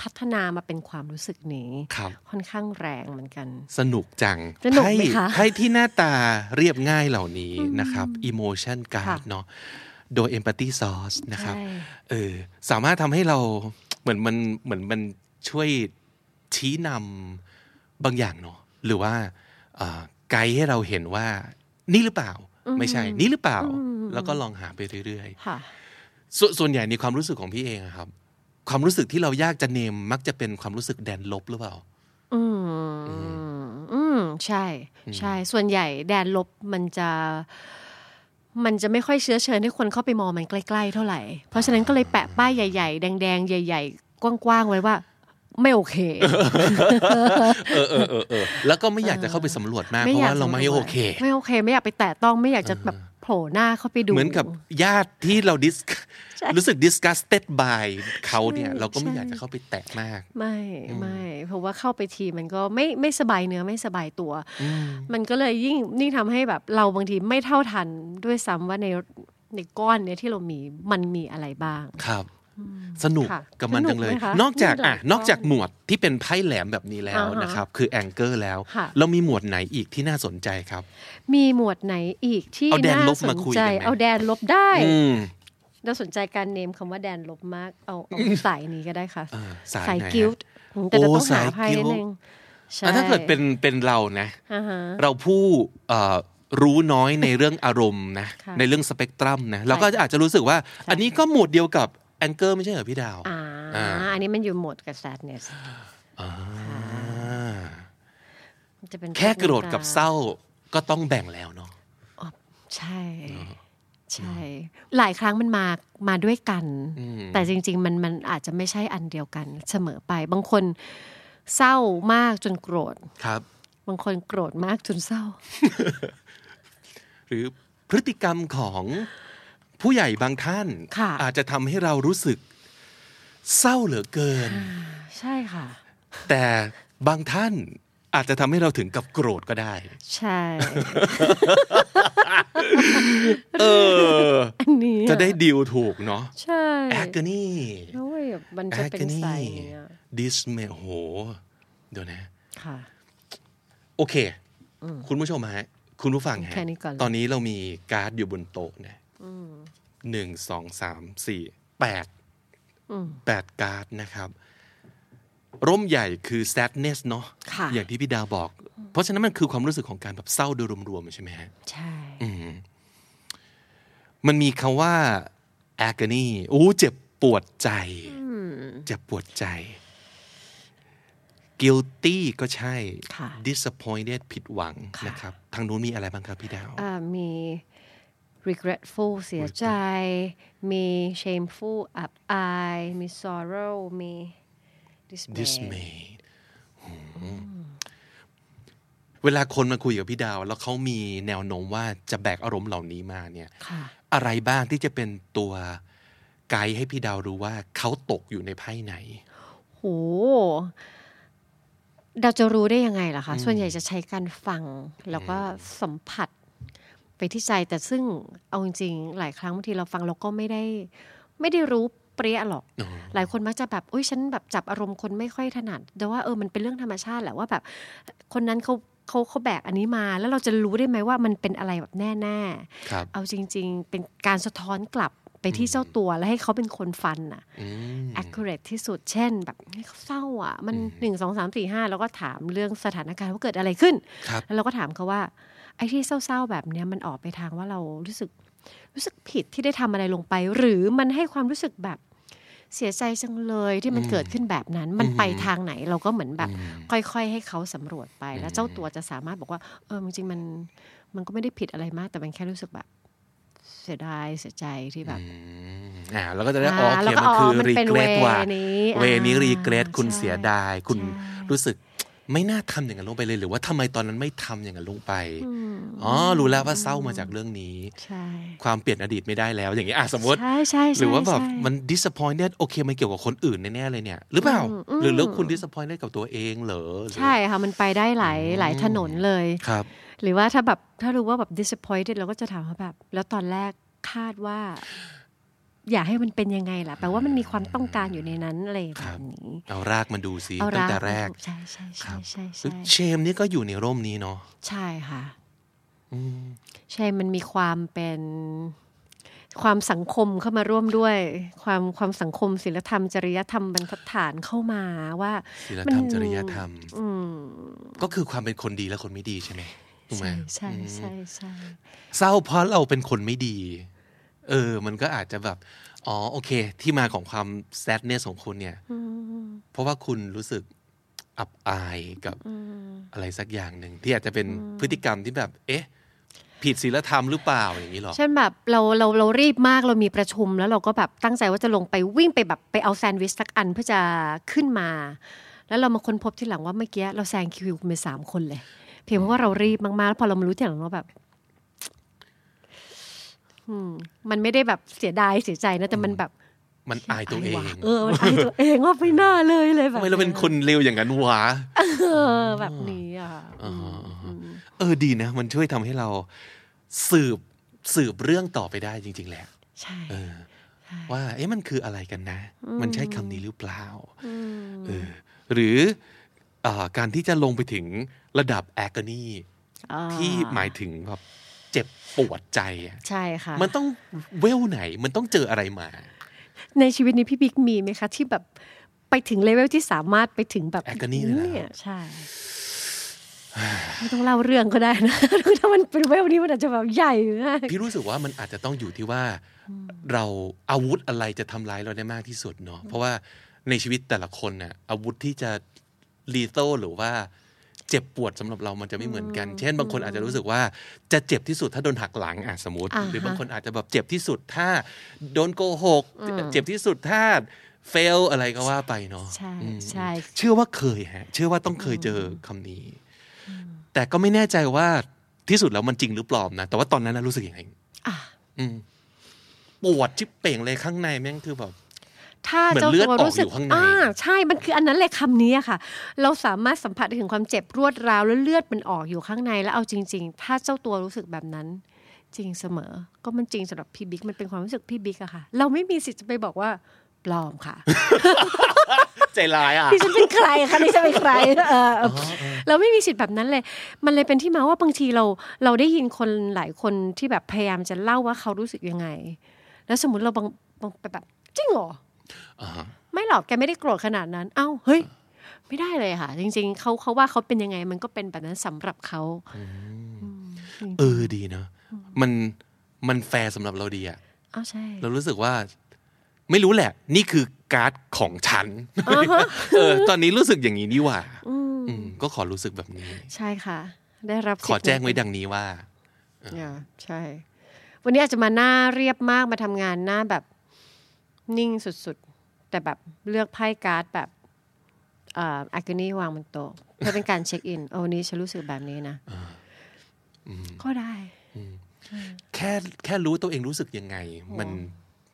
S2: พัฒนามาเป็นความรู้สึกนี้
S1: ครับ
S2: ค่อนข้างแรงเหมือนกัน
S1: สนุกจัง
S2: สนุกไหม
S1: ไพ่
S2: คะ
S1: ไพ่ที่หน้าตาเรียบง่ายเหล่านี้นะครับ emotion card
S2: ค่ะ
S1: เนาะโดย empathy sauce นะครับ
S2: ใช่
S1: เออสามารถทำให้เราเหมือนมันเหมือนมันช่วยชี้นำ บางอย่างเนาะหรือว่าเอ่อไกด์ให้เราเห็นว่า นี่หรือเปล่า ไม่ใช่ นี่หรือเปล่า แล้วก็ลองหาไปเรื่อย
S2: ค่ะ
S1: ๆสวนส่วนใหญ่ในความรู้สึกของพี่เองอะครับ ความรู้สึกที่เรายากจะเนมมักจะเป็นความรู้สึกแดนลบหรือเปล่า
S2: อืมอืมใช่ ใช่ ส่วนใหญ่แดนลบมันจะมันจะไม่ค่อยเชื้อเชิญให้คนเข้าไปมองมันใกล้ ๆ เท่าไหร่ เพราะฉะนั้นก็เลยแปะป้ายใหญ่ ๆ แดง ๆ ใหญ่ ๆ กว้างๆไว้ว่า ไม่โอเค
S1: เออเออเออเออแล้วก็ไม่อยากจะเข้าไปสำรวจมากเพราะว่าเราไม่โอเค
S2: ไม่โอเค ไม่อยากไปแตะต้องไม่อยากจะแบบโผล่หน้าเข้าไปดู
S1: เหมือนกับญาติที่เราดิส
S2: ใช่
S1: รู้สึก disgusted by เขาเนี่ย
S2: ใช่
S1: เราก็ไม่
S2: ใช่
S1: อยากจะเข้าไปแตะมาก
S2: ไม่ไม่เพราะว่าเข้าไปทีมันก็ไม่ไม่สบายเนื้อไม่สบายตัว มันก็เลยยิ่งยิ่งทำให้แบบเราบางทีไม่เท่าทันด้วยซ้ำว่าในในก้อนเนี้ยที่เรามีมันมีอะไรบ้าง
S1: ครับ สนุก
S2: ค่ะ
S1: กับมัน
S2: สนุก
S1: จังเลย
S2: ไหมคะ
S1: นอกจาก
S2: มีหลาย
S1: อะ
S2: ข้อ
S1: นอกจากหมวดที่เป็นไพ่แหลมแบบนี้แล้ว
S2: อ่าฮะ
S1: นะครับ คือแองเกอร์แล้ว
S2: ค่ะ
S1: เรามีหมวดไหนอีกที่น่าสนใจครับ
S2: มีหมวดไหนอีกที่
S1: เอาแดน
S2: น่า
S1: ลบ
S2: ส
S1: มานคุย
S2: ใจ
S1: กันไหม
S2: เอาแดนลบได้
S1: อืม
S2: เราสนใจการเนมคำว่าแดนลบมากเอาเอาสายนี้ก็ได้ค่ะ
S1: เออสาย
S2: สาย
S1: ไหนฮะ
S2: กิลต์แต่เรา
S1: โอ้
S2: ต้องหา
S1: สาย
S2: ไพ่
S1: guilt
S2: นิดนึงใช่
S1: อะถ้าเกิดเป็นเป็นเรานะ
S2: อ่าฮะ
S1: เราผู้เอ่อรู้น้อยในเรื่องอารมณ์นะ
S2: ค่ะ
S1: ในเรื่องสเปกตรัมนะเราก็อาจจะรู้สึกว่า อันนี้ก็หมวดเดียวกับ แองเกอร์ไม่ใช่เหรอพี่ดาว
S2: อ่า
S1: อ่า
S2: อันนี้มันอยู่โหมดกับ sadness
S1: อ่า
S2: มันจะเป็น
S1: แค่โกรธกับ
S2: น้ำต
S1: เศร้าก็ต้องแบ่งแล้วเนาะ
S2: ใช่ ใช่ หลายครั้งมันมามาด้วยกัน
S1: อืม
S2: แต่จริง ๆ มันมันอาจจะไม่ใช่อันเดียวกันเสมอไป บางคนเศร้ามากจนโกรธ
S1: ครับ
S2: บางคนโกรธมากจนเศร้า
S1: หรือพฤติกรรมของ ผู้ใหญ่บางท่าน
S2: ค่ะ
S1: อาจจะทำให้เรารู้สึกเศร้าเหลือเกิน
S2: ใช่ค่ะ
S1: แต่บางท่านอาจจะทำให้เราถึงกับโกรธก็ได้
S2: ใช่
S1: เออ
S2: อันนี้
S1: จะได้ดีลถูกเนาะ
S2: ใช่
S1: agony
S2: แล้วเว้ยมันจะเป็น
S1: agony
S2: สายอย่างเงี้ย
S1: dismay โห เดี๋ยวนะ
S2: ค่ะ
S1: โอเค คุณผู้ชมฮะ คุณผู้ฟังฮะ
S2: แค่นี้ก่อนเลย
S1: ตอนนี้เรามีการ์ดอยู่บนโต๊ะนะ หนึ่งสองสามสี่แปด
S2: อืม
S1: แปดการ์ดนะครับ ร่มใหญ่คือ sadness เนาะ
S2: ค่ะ
S1: อย่างที่พี่ดาวบอก เพราะฉะนั้นมันคือความรู้สึกของการแบบเศร้าโดยรวมๆใช่ไหมฮะ
S2: ใช่
S1: อืมมันมีคำว่า agony โอ้เจ็บปวดใจเจ็บปวดใจ guilty ก็ใช่
S2: ค่ะ
S1: disappointed ผิดหวัง
S2: ค่ะ
S1: นะครับ ทางนู้นมีอะไรบ้างครับพี่ดาว
S2: อ่ามี regretful เสียใจ มี shameful อับอาย มี sorrow มี dismay
S1: dismay อืมเวลาคนมาคุยกับพี่ดาว แล้วเขามีแนวโน้มว่าจะแบกอารมณ์เหล่านี้มาเนี่ย
S2: ค่ะ
S1: อะไรบ้างที่จะเป็นตัวไกด์ให้พี่ดาวรู้ว่าเขาตกอยู่ในไพ่ไหน
S2: โหเราจะรู้ได้ยังไงล่ะคะ ส่วนใหญ่จะใช้การฟัง แล้วก็สัมผัส ไปที่ใจแต่ซึ่งเอาจริงๆหลายครั้งบางทีเราฟังเราก็ไม่ได้ ไม่ได้รู้เปรี้ยหรอก
S1: อ๋อ
S2: หลายคนมักจะแบบอุ้ยฉันแบบจับอารมณ์คนไม่ค่อยถนัด แต่ว่าเออมันเป็นเรื่องธรรมชาติแหละว่าแบบ คนนั้นเขาเขาเขาแบกอันนี้มา แล้วเราจะรู้ได้ไหมว่ามันเป็นอะไรแบบแน่ๆ
S1: ครับ
S2: เอาจริง ๆ เป็นการสะท้อนกลับไปที่เจ้าตัวแล้วให้เขาเป็นคนฟันน่ะ
S1: อืม
S2: accurate ที่สุด เช่น แบบเฮ้ยเขาเศร้าอะ มันหนึ่งสองสามสี่ห้าแล้วก็ถามเรื่องสถานการณ์ว่าเกิดอะไรขึ้น
S1: ครับ
S2: แล้วเราก็ถามเขาว่า ไอ้ที่เศร้าๆแบบเนี้ยมันออกไปทางว่าเรารู้สึกรู้สึกผิดที่ได้ทำอะไรลงไป หรือมันให้ความรู้สึกแบบเสียใจจังเลยที่มันเกิดขึ้นแบบนั้น มันไปทางไหนเราก็เหมือนแบบ ค่อยๆ ให้เขาสำรวจไป แล้วเจ้าตัวจะสามารถบอกว่าเออจริงๆมันมันก็ไม่ได้ผิดอะไรมาก แต่มันแค่รู้สึกแบบเสียดายเสียใจที่แบบ
S1: อืมอ่าแล้วก็จะได้อ๋อโอ
S2: อ่า
S1: เค
S2: แล้วก็
S1: มันคือ
S2: อ๋อมันเป็น
S1: regret ว่า
S2: way นี้
S1: เวนี้
S2: อ่า
S1: regret คุณ
S2: ใช่
S1: เสียดายคุณ
S2: ใช่
S1: รู้สึก ไม่น่าทำอย่างนั้นลงไปเลย หรือว่าทำไมตอนนั้นไม่ทำอย่างนั้นลงไปอ๋อรู้แล้วว่าเศร้ามาจากเรื่องนี้
S2: ใช่
S1: ความเปลี่ยนอดีตไม่ได้แล้ว อย่างนี้อะสมมติ
S2: ใช่ใช่ใช่
S1: หรือว่าแบบ
S2: ใช่
S1: มัน disappointed โอเคมันเกี่ยวกับคนอื่นแน่ๆเลยเนี่ย หรือเปล่า หรือแล้วคุณ disappointed กับตัวเองเหรอหรือ
S2: ใช่ค่ะมันไปได้หลายหลายถนนเลย
S1: ครับ
S2: หรือว่าถ้าแบบถ้ารู้ว่าแบบ disappointed เราก็จะถามว่าแบบ แล้วตอนแรกคาดว่า อยากให้มันเป็นยังไงล่ะแปลว่ามันมีความต้องการอยู่ในนั้นอะไรแบบนี้
S1: เอารากมาดูซิ
S2: เอา
S1: ตั้ง
S2: ราก
S1: แต่แรก
S2: ใช่ใช่
S1: ค
S2: ใช่
S1: รับ
S2: ใช่ใช่
S1: เชมนี่ก็อยู่ในร่มนี้เนาะ
S2: ใช่ค่ะ
S1: อืม
S2: ใช่มันมีความเป็นความสังคมเข้ามาร่วมด้วย ความความสังคมศิลธรรม จริยธรรมบรรทัดฐานเข้ามาว่า
S1: ศีลธรรม
S2: มัน
S1: จริยธรรม
S2: อืม
S1: ก็คือความเป็นคนดีและคนไม่ดีใช่ไหมถูกไหม
S2: ใช่ใช่ใช่ใช่
S1: เศร้าเพราะเราเป็นคนไม่ดี เออ มันก็อาจจะแบบ อ๋อ โอเค ที่มาของความ sadness ของคุณเนี่ย เพราะว่าคุณรู้สึกอับอายกับอะไรสักอย่างหนึ่ง ที่อาจจะเป็นพฤติกรรมที่แบบ เอ๊ะ ผิดศีลธรรมหรือเปล่าอย่างนี้หรอ
S2: เช่นแบบเราเราเรารีบมากเรามีประชุมแล้วเราก็แบบตั้งใจว่าจะลงไปวิ่งไปแบบไปเอาแซนด์วิชสักอันเพื่อจะขึ้นมา แล้วเรามาค้นพบที่หลังว่าเมื่อกี้เราแซงคิวไปสามคนเลย เพียงเพราะว่าเรารีบมากๆแล้วพอเรามารู้ทีหลังว่าแบบอื มมันไม่ได้แบบเสียดายเสียใจนะแต่มันแบบ
S1: มันอายตัวเองะ
S2: ไระเออ มันอายตัวเองว่าไม่น่าเลยเลยแบบ
S1: ทำไมเราเป็นคนเลวอย่างนั้นวะ
S2: เออแบบนี้อะ
S1: อ่าเออดีนะ มันช่วยทำให้เราสืบสืบเรื่องต่อไปได้จริง ๆ แหละ
S2: ใช่
S1: เออว่า เอ๊ะมันคืออะไรกันนะ มันใช่คำนี้หรือเปล่าเออหรืออาการที่จะลงไปถึงระดับแอกนี
S2: อ่า
S1: ที่หมายถึงแบบ เจ็บปวดใจอะ
S2: ใช่ค่ะ
S1: มันต้องเวลไหนมันต้องเจออะไรมา
S2: ในชีวิตนี้พี่บิ๊กมีไหมคะ ที่แบบไปถึงเลเวลที่สามารถไปถึงแบบ
S1: Agony เลยเหรอ
S2: เนี่ยใช่ไม่ต้องเล่าเรื่องก็ได้นะถ้ามันเป็นเวลนี้มันอาจจะแบบใหญ่มาก
S1: พี่รู้สึกว่ามันอาจจะต้องอยู่ที่ว่า เราอาวุธอะไรจะทำร้ายเราได้มากที่สุดเนาะเพราะว่าในชีวิตแต่ละคนน่ะอาวุธที่จะรีโตหรือว่า เจ็บปวดสำหรับเรามันจะไม่เหมือนกัน เช่น บางคนอาจจะรู้สึกว่าจะเจ็บที่สุดถ้าโดนหักหลังอะสมมติ
S2: อ่าฮะ
S1: หรือบางคนอาจจะแบบเจ็บที่สุดถ้าโดนโกหก เจ็บที่สุดถ้าเฟลอะไรก็ว่าไปเนาะ
S2: ใช่
S1: อืม
S2: ใช่
S1: เชื่อว่าเคยฮะ เชื่อว่าต้องเคยเจอคำนี้ แต่ก็ไม่แน่ใจว่าที่สุดแล้วมันจริงหรือปลอมนะ แต่ว่าตอนนั้นนะรู้สึกยังไง
S2: อะ
S1: อืมปวดชิบเป่งเลยข้างในแม่งคือแบบ
S2: ถ้า
S1: เหมือน
S2: เจ้า
S1: เลือด
S2: ตัว
S1: ออก
S2: รู้สึก
S1: อยู่ข้างใน
S2: อ่าใช่มันคืออันนั้นเลยคำนี้อะค่ะ เราสามารถสัมผัสได้ถึงความเจ็บรวดร้าวแล้วเลือดมันออกอยู่ข้างในแล้วเอาจริง ๆ ถ้าเจ้าตัวรู้สึกแบบนั้นจริงเสมอ ก็มันจริงสำหรับพี่บิ๊กมันเป็นความรู้สึกพี่บิ๊กอะค่ะ เราไม่มีสิทธิ์จะไปบอกว่าปลอมค่ะ
S1: ใจร้ายอะ
S2: ดิฉันเป็นใครคะดิฉันเป็นใครเอออเราไม่มีสิทธิ์แบบนั้นเลย มันเลยเป็นที่มาว่าบางทีเรา เราได้ยินคนหลายคนที่แบบพยายามจะเล่าว่าเขารู้สึกยังไง แล้วสมมติเราบางบางแบบจริงเหรอ
S1: อ่าฮะ
S2: ไม่หรอกแกไม่ได้โกรธขนาดนั้น เอ้าเฮ้ย ไม่ได้เลยค่ะ จริง ๆเขาเขาว่าเขาเป็นยังไง มันก็เป็นแบบนั้นสำหรับเขา
S1: เออดีเนอะมันมันแฟร์สำหรับเราดีอะ
S2: อ้าวใช่
S1: เรารู้สึกว่า ไม่รู้แหละ นี่คือการ์ดของฉันเออ ตอนนี้รู้สึกอย่างนี้นี่หว่า
S2: อืม
S1: อืมก็ขอรู้สึกแบบนี้
S2: ใช่ค่ะ ได้รับ
S1: ขอแจ้งไว้ดังนี้ว่า
S2: เนี่ยใช่ วันนี้อาจจะมาหน้าเรียบมากมาทำงานหน้าแบบ นิ่งสุดๆ แต่แบบเลือกไพ่การ์ดแบบอ่าอากนี่วางบนโต๊ะเพื่อเป็นการเช็คอินโอ้วันนี้ฉันรู้สึกแบบนี้นะก็ได้
S1: แค่แค่รู้ตัวเองรู้สึกยังไง มัน